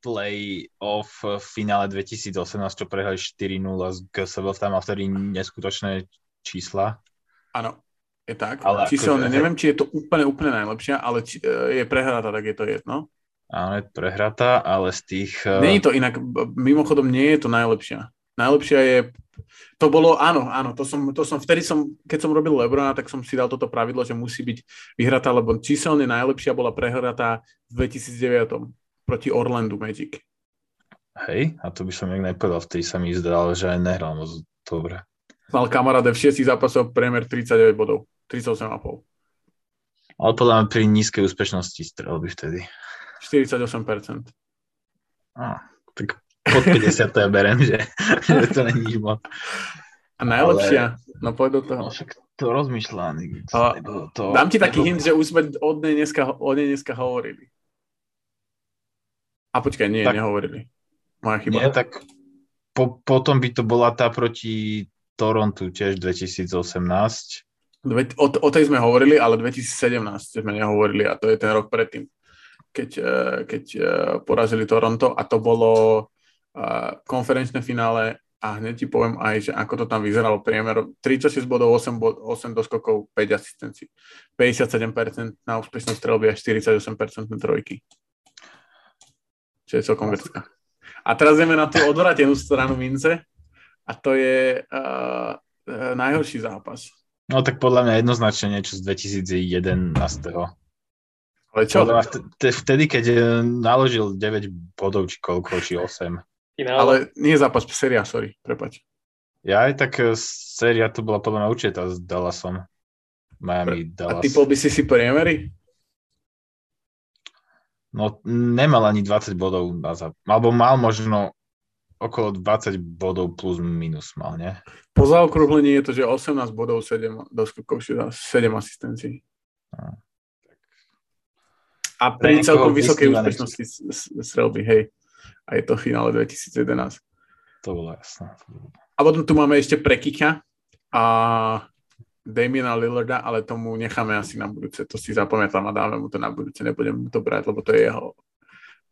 Speaker 2: play-off v finále 2018, čo prehrali 4-0 z GSV, tam mal vtedy neskutočné čísla.
Speaker 1: Áno, je tak.
Speaker 2: Ale
Speaker 1: Číselne,
Speaker 2: akože-
Speaker 1: neviem, či je to úplne, úplne najlepšia, ale či, e, je prehratá, tak je to jedno.
Speaker 2: Áno, je prehratá, ale z tých...
Speaker 1: Nie je to inak, mimochodom nie je to najlepšia. Najlepšia je, to bolo, áno, áno, to som, to som, vtedy som, keď som robil Lebrona, tak som si dal toto pravidlo, že musí byť vyhratá, lebo číselne najlepšia bola prehratá v 2009 proti Orlandu Magic.
Speaker 2: Hej, a to by som jak nepovedal, vtedy sa mi zdal, že aj nehral moc dobre.
Speaker 1: Mal kamaráde v 6 zápasoch priemer 39 bodov, 38,5.
Speaker 2: Ale podľa mňa pri nízkej úspešnosti strelby vtedy.
Speaker 1: 48%.
Speaker 2: Á, tak pod 50 to ja berem, že, že to není nič moc.
Speaker 1: A najlepšia, no poď do toho.
Speaker 2: No však to rozmýšľam. To,
Speaker 1: Dám ti taký hint, že už sme od nej dneska, o nej dneska hovorili. A počkaj, nie,
Speaker 2: Tak-
Speaker 1: nehovorili. Moja chyba.
Speaker 2: Nie, tak po, potom by to bola tá proti Torontu tiež 2018.
Speaker 1: O, o tej sme hovorili, ale 2017 sme nehovorili a to je ten rok predtým, keď, eh, keď eh, porazili Toronto a to bolo eh, konferenčné finále a hneď ti poviem aj, že ako to tam vyzeralo priemer. 36 bodov, 8, bod, 8 doskokov, 5 asistencií. 57% na úspešnosť strelby a 48% na trojky. Čo je celkom vecka. A teraz ideme na tú odvratenú stranu mince a to je uh, najhorší zápas.
Speaker 2: No tak podľa mňa jednoznačne niečo z 2011.
Speaker 1: Ale čo?
Speaker 2: Podľa mňa vt- te- vtedy, keď eh, naložil 9 bodov, či koľko, či 8.
Speaker 3: Finále.
Speaker 1: Ale nie zápas, séria, sorry, prepač.
Speaker 2: Ja aj tak eh, séria to bola podľa mňa určite tá s Dallasom. Miami,
Speaker 1: A
Speaker 2: Dallas.
Speaker 1: typol by si si priemery?
Speaker 2: No nemal ani 20 bodov na zap. Alebo mal možno okolo 20 bodov plus minus mal, nie?
Speaker 1: Po zaokrúhlení je to, že 18 bodov, 7 doskokov, 7 asistencií. A
Speaker 2: Pre
Speaker 1: pri celkom vysokej úspešnosti strelby, hej. A je to finále 2011.
Speaker 2: To bolo jasné.
Speaker 1: A potom tu máme ešte Prekika a Damiena Lillarda, ale tomu necháme asi na budúce. To si zapamätám a dáme mu to na budúce. Nebudem mu to brať, lebo to je jeho,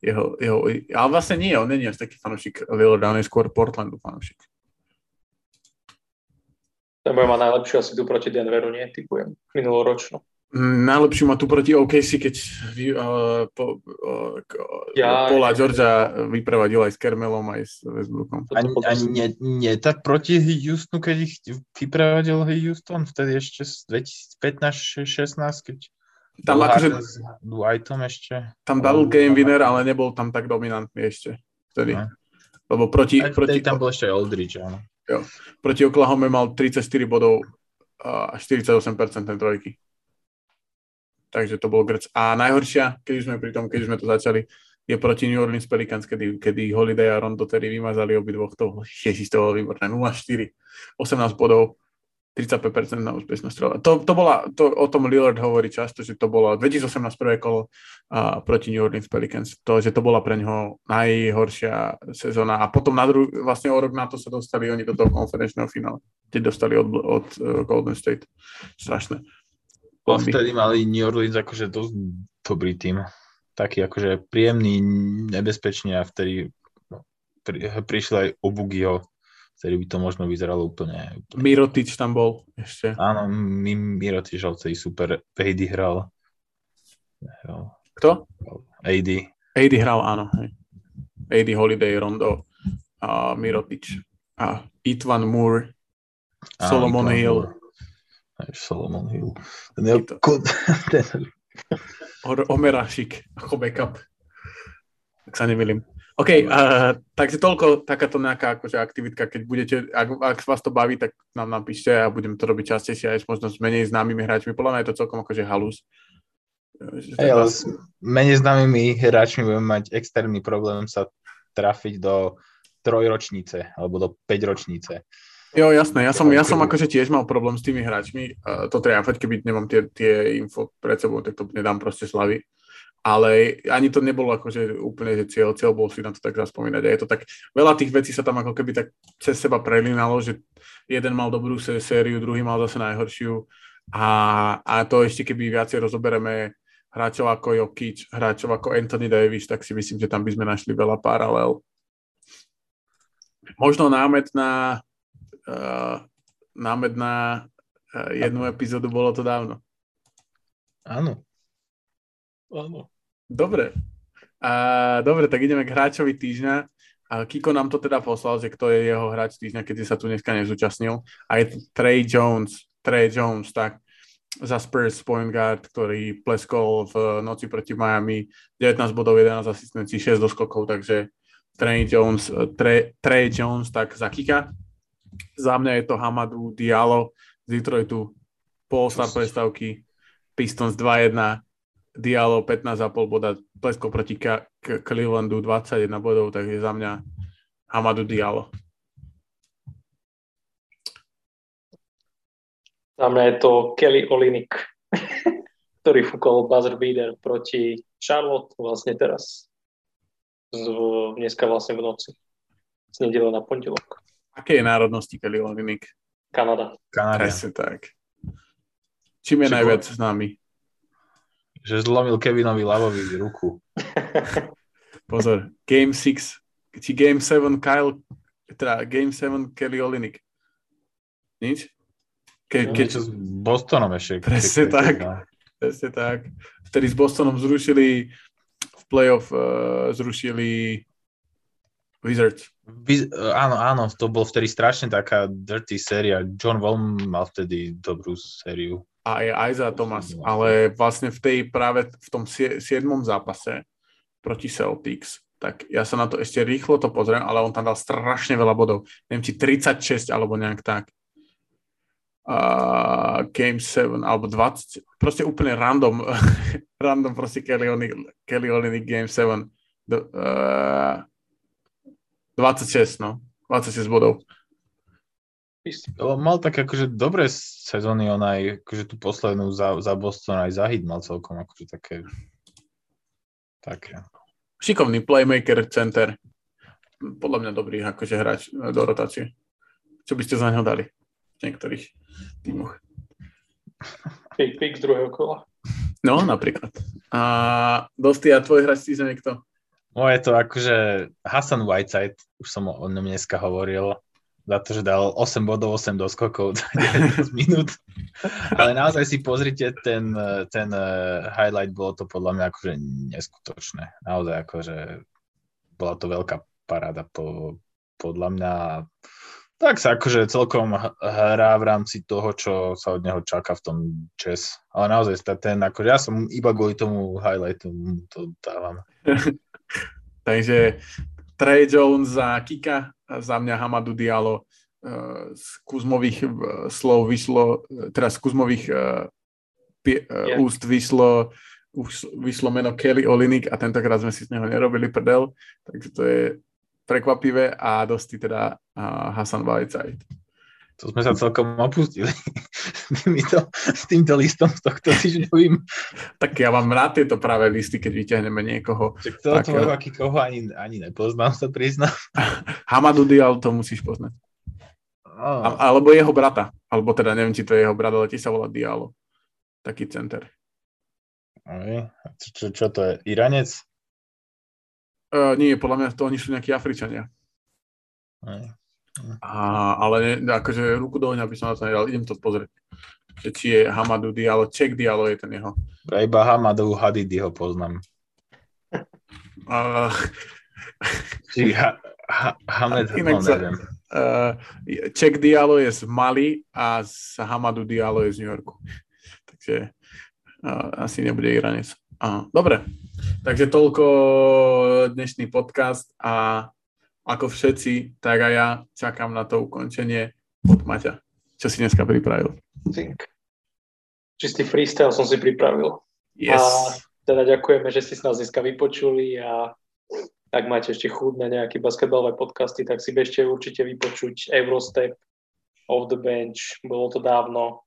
Speaker 1: jeho, jeho ale vlastne nie, on není až taký fanúšik Lillarda, on je skôr Portlandu fanúšik.
Speaker 3: Ten bude mať najlepšiu asi tu proti Denveru, nie? Typujem. Minuloročnú.
Speaker 1: Mm, Najlepšiu má tu proti OKC, keď vy, uh, po, uh,
Speaker 3: Ja-
Speaker 1: Paula Georgia vyprevadil aj s Kermelom, aj s Westbrookom.
Speaker 2: Ani, ani nie, nie tak proti Houstonu, keď ich vyprevadil Houston, vtedy ešte z 2015-16, keď
Speaker 1: Tam akože-
Speaker 2: Dwightom ešte.
Speaker 1: Tam dal game winner, ale nebol tam tak dominantný ešte vtedy.
Speaker 2: No.
Speaker 1: Lebo proti,
Speaker 2: Aj
Speaker 1: proti,
Speaker 2: tam bol ešte Aldridge, áno.
Speaker 1: proti Oklahoma mal 34 bodov a 48% trojky. Takže to bol grc. A najhoršia, keď už sme pri tom, keď už sme to začali, je proti New Orleans Pelicans, kedy, kedy Holiday a Rondo tedy vymazali obidvoch. To, ježiš, to bolo výborné. 0-4, 18 bodov, 35% na úspešnosť strela. To, to bola, to, o tom Lillard hovorí často, že to bolo 2018 prvé kolo a, proti New Orleans Pelicans. To, že to bola pre neho najhoršia sezóna. A potom na dru- vlastne o rok na to sa dostali oni do toho konferenčného finále. Keď dostali od, od uh, Golden State. Strašné. Bomby.
Speaker 2: vtedy mali New Orleans akože dosť dobrý tým. Taký akože príjemný, nebezpečný a vtedy no, pri, prišli aj Obugiho, vtedy by to možno vyzeralo úplne, úplne
Speaker 1: Mirotič tam bol ešte.
Speaker 2: Áno, mi, Miro tiež hral celý super. AD hral. hral.
Speaker 1: Kto?
Speaker 2: AD.
Speaker 1: AD hral, áno. Hej. AD Holiday, Rondo a Mirotič. A Itvan Moore,
Speaker 2: Áno,
Speaker 1: Solomon
Speaker 2: Ivan
Speaker 1: Hill.
Speaker 2: Moore. Solomon Hill. Ten je, ten...
Speaker 1: Omerášik ako backup. Tak sa nemýlim. OK, uh, takže toľko takáto nejaká akože aktivitka, keď budete, ak, ak vás to baví, tak nám napíšte a budeme to robiť častejšie aj možno s menej známymi hráčmi. Podľa mňa je to celkom akože halus.
Speaker 2: Hey, ale s menej známymi hráčmi budeme mať externý problém sa trafiť do trojročnice alebo do päťročnice.
Speaker 1: Jo, jasné, ja som, ja som akože tiež mal problém s tými hráčmi. Uh, ja fakt, keby nemám tie, tie info pred sebou, tak to nedám proste slavy ale ani to nebolo akože úplne, že cieľ, cieľ bol si na to tak zaspomínať. A je to tak, veľa tých vecí sa tam ako keby tak cez seba prelinalo, že jeden mal dobrú sériu, druhý mal zase najhoršiu a, a to ešte keby viacej rozobereme hráčov ako Jokic, hráčov ako Anthony Davis, tak si myslím, že tam by sme našli veľa paralel. Možno námet na uh, námet na uh, jednu epizódu, bolo to dávno.
Speaker 2: Áno.
Speaker 3: Áno.
Speaker 1: Dobre. A, dobre, tak ideme k hráčovi týždňa. A Kiko nám to teda poslal, že kto je jeho hráč týždňa, keď sa tu dneska nezúčastnil. A je to Trey Jones. Trey Jones, tak za Spurs point guard, ktorý pleskol v noci proti Miami 19 bodov, 11 asistencií, 6 doskokov, takže Trey Jones, Trey, Trey Jones tak za Kika. Za mňa je to Hamadu Diallo z Detroitu, pol-star prestavky, Pistons 2-1, Diallo 15,5 boda, plesko proti Ka- K- Clevelandu 21 bodov, takže za mňa Hamadu Diallo.
Speaker 3: Za mňa je to Kelly Olinik, ktorý fúkol buzzer beater proti Charlotte vlastne teraz. Z, dneska vlastne v noci. Z nedele na pondelok.
Speaker 1: Aké je národnosti Kelly Olinik?
Speaker 3: Kanada.
Speaker 2: Kanada.
Speaker 1: Presne tak. Čím je
Speaker 2: Či
Speaker 1: najviac známy?
Speaker 2: Že zlomil Kevinovi Lavovi ruku.
Speaker 1: Pozor, Game 6, či Game 7 Kyle, teda Game 7 Kelly Olinik. Nič? Ke,
Speaker 2: No,
Speaker 1: keď,
Speaker 2: Niečo s Bostonom ešte.
Speaker 1: Presne
Speaker 2: Ke- ke-
Speaker 1: tak.
Speaker 2: no.
Speaker 1: presne tak. Vtedy s Bostonom zrušili v playoff uh, zrušili Wizards.
Speaker 2: Vy, áno, áno, to bol vtedy strašne taká dirty séria. John Wall mal vtedy dobrú sériu.
Speaker 1: A je Isaiah Thomas, ale vlastne v tej práve v tom 7. zápase proti Celtics, tak ja sa na to ešte rýchlo to pozriem, ale on tam dal strašne veľa bodov. Neviem, či 36 alebo nejak tak. Uh, game 7 alebo 20, proste úplne random, random proste Kelly Olynyk, Game 7. Do, uh, 26, no. 26 bodov.
Speaker 2: Mal tak akože dobré sezóny, on aj akože tú poslednú za, za Boston aj za hit mal celkom akože také také.
Speaker 1: Šikovný playmaker, center. Podľa mňa dobrý akože hráč do rotácie. Čo by ste za neho dali v niektorých tímoch?
Speaker 3: Pick, pick z druhého kola.
Speaker 1: No, napríklad. A Dosti, a tvoj hráč týždeň je kto?
Speaker 2: Moje to akože Hassan Whiteside, už som o ňom dneska hovoril, za to, že dal 8 bodov, 8 doskokov za 19 minút. Ale naozaj si pozrite ten, ten eh, highlight, bolo to podľa mňa akože neskutočné. Naozaj akože bola to veľká paráda po, podľa mňa. Tak sa akože celkom hrá v rámci toho, čo sa od neho čaká v tom čes. Ale naozaj ten, akože ja som iba kvôli tomu highlightu to dávam.
Speaker 1: Takže Trey Jones za Kika, za mňa Hamadu Diallo. Uh, z Kuzmových uh, slov vyšlo, uh, teda z Kuzmových pie,
Speaker 3: Yeah.
Speaker 1: úst vyšlo, už vyšlo meno Kelly Olinik a tentokrát sme si z neho nerobili prdel, takže to je prekvapivé a dosti teda Hasan Whiteside.
Speaker 2: To sme sa celkom opustili s týmto, s týmto listom z tohto týždňovým.
Speaker 1: Tak ja mám rád tieto práve listy, keď vyťahneme niekoho.
Speaker 2: Že toho
Speaker 1: Tak,
Speaker 2: tvojho
Speaker 1: eh.
Speaker 2: aký koho ani, ani nepoznám, sa priznám.
Speaker 1: Hamadu Diallo to musíš poznať.
Speaker 2: Oh,
Speaker 1: A, alebo jeho brata. Alebo teda neviem, či to je jeho brat, ale tiež sa volá Diallo. Taký center.
Speaker 2: čo, čo, čo to je? Iranec?
Speaker 1: Uh, nie, podľa mňa to oni sú nejakí Afričania.
Speaker 2: Aj.
Speaker 1: A, ale ne, akože ruku do ohňa by som na to nedal. Idem to pozrieť. Že či je Hamadu Diallo, Ček Diallo je ten jeho.
Speaker 2: Ja iba Hamadou Hadidyho poznám.
Speaker 1: Uh,
Speaker 2: Či ha, ha, Hamed, no
Speaker 1: sa-
Speaker 2: neviem.
Speaker 1: Uh, Ček Diallo je z Mali a z Hamadu Diallo je z New Yorku. Takže uh, asi nebude Iranec. Uh, dobre, takže toľko dnešný podcast a ako všetci, tak aj ja čakám na to ukončenie od Maťa. Čo si dneska pripravil?
Speaker 3: Think. Čistý freestyle som si pripravil.
Speaker 1: Yes.
Speaker 3: A teda ďakujeme, že ste si nás dneska vypočuli a ak máte ešte chuť na nejaké basketbalové podcasty, tak si bežte určite vypočuť Eurostep, Off the Bench, bolo to dávno,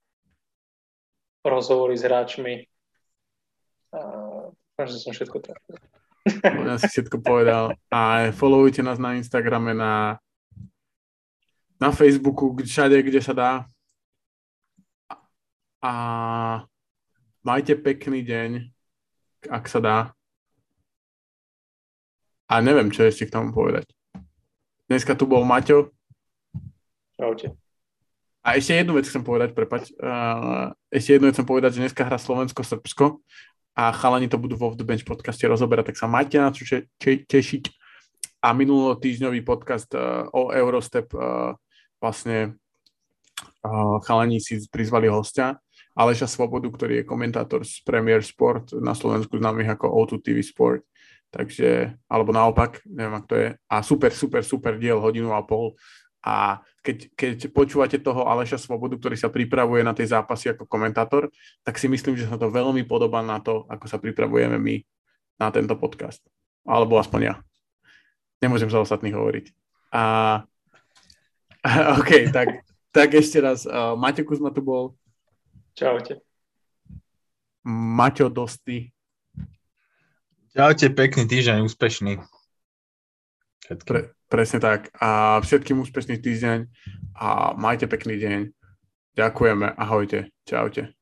Speaker 3: rozhovory s hráčmi. A, že som všetko trafil.
Speaker 1: Ja si všetko povedal. A followujte nás na Instagrame, na, na Facebooku, všade, kde sa dá. A majte pekný deň, ak sa dá. A neviem, čo ešte k tomu povedať. Dneska tu bol Maťo.
Speaker 3: Čaute.
Speaker 1: A ešte jednu vec chcem povedať, prepať. Uh, ešte jednu vec chcem povedať, že dneska hra Slovensko-Srbsko a chalani to budú vo The Bench podcaste rozoberať, tak sa majte na čo tešiť. A minulotýždňový podcast uh, o Eurostep uh, vlastne uh, chalani si prizvali hostia, Aleša Svobodu, ktorý je komentátor z Premier Sport na Slovensku známych ako O2 TV Sport takže, alebo naopak, neviem, ak to je. A super, super, super diel, hodinu a pol. A keď, keď počúvate toho Aleša Svobodu, ktorý sa pripravuje na tej zápasy ako komentátor, tak si myslím, že sa to veľmi podobá na to, ako sa pripravujeme my na tento podcast. Alebo aspoň ja. Nemôžem za ostatných hovoriť. A OK, tak, tak ešte raz. Uh, Maťo Kuzma tu bol.
Speaker 3: Čaute.
Speaker 1: Maťo Dosty.
Speaker 2: Čaute, pekný týždeň, úspešný.
Speaker 1: Pre, presne tak. A všetkým úspešný týždeň a majte pekný deň. Ďakujeme. Ahojte. Čaute.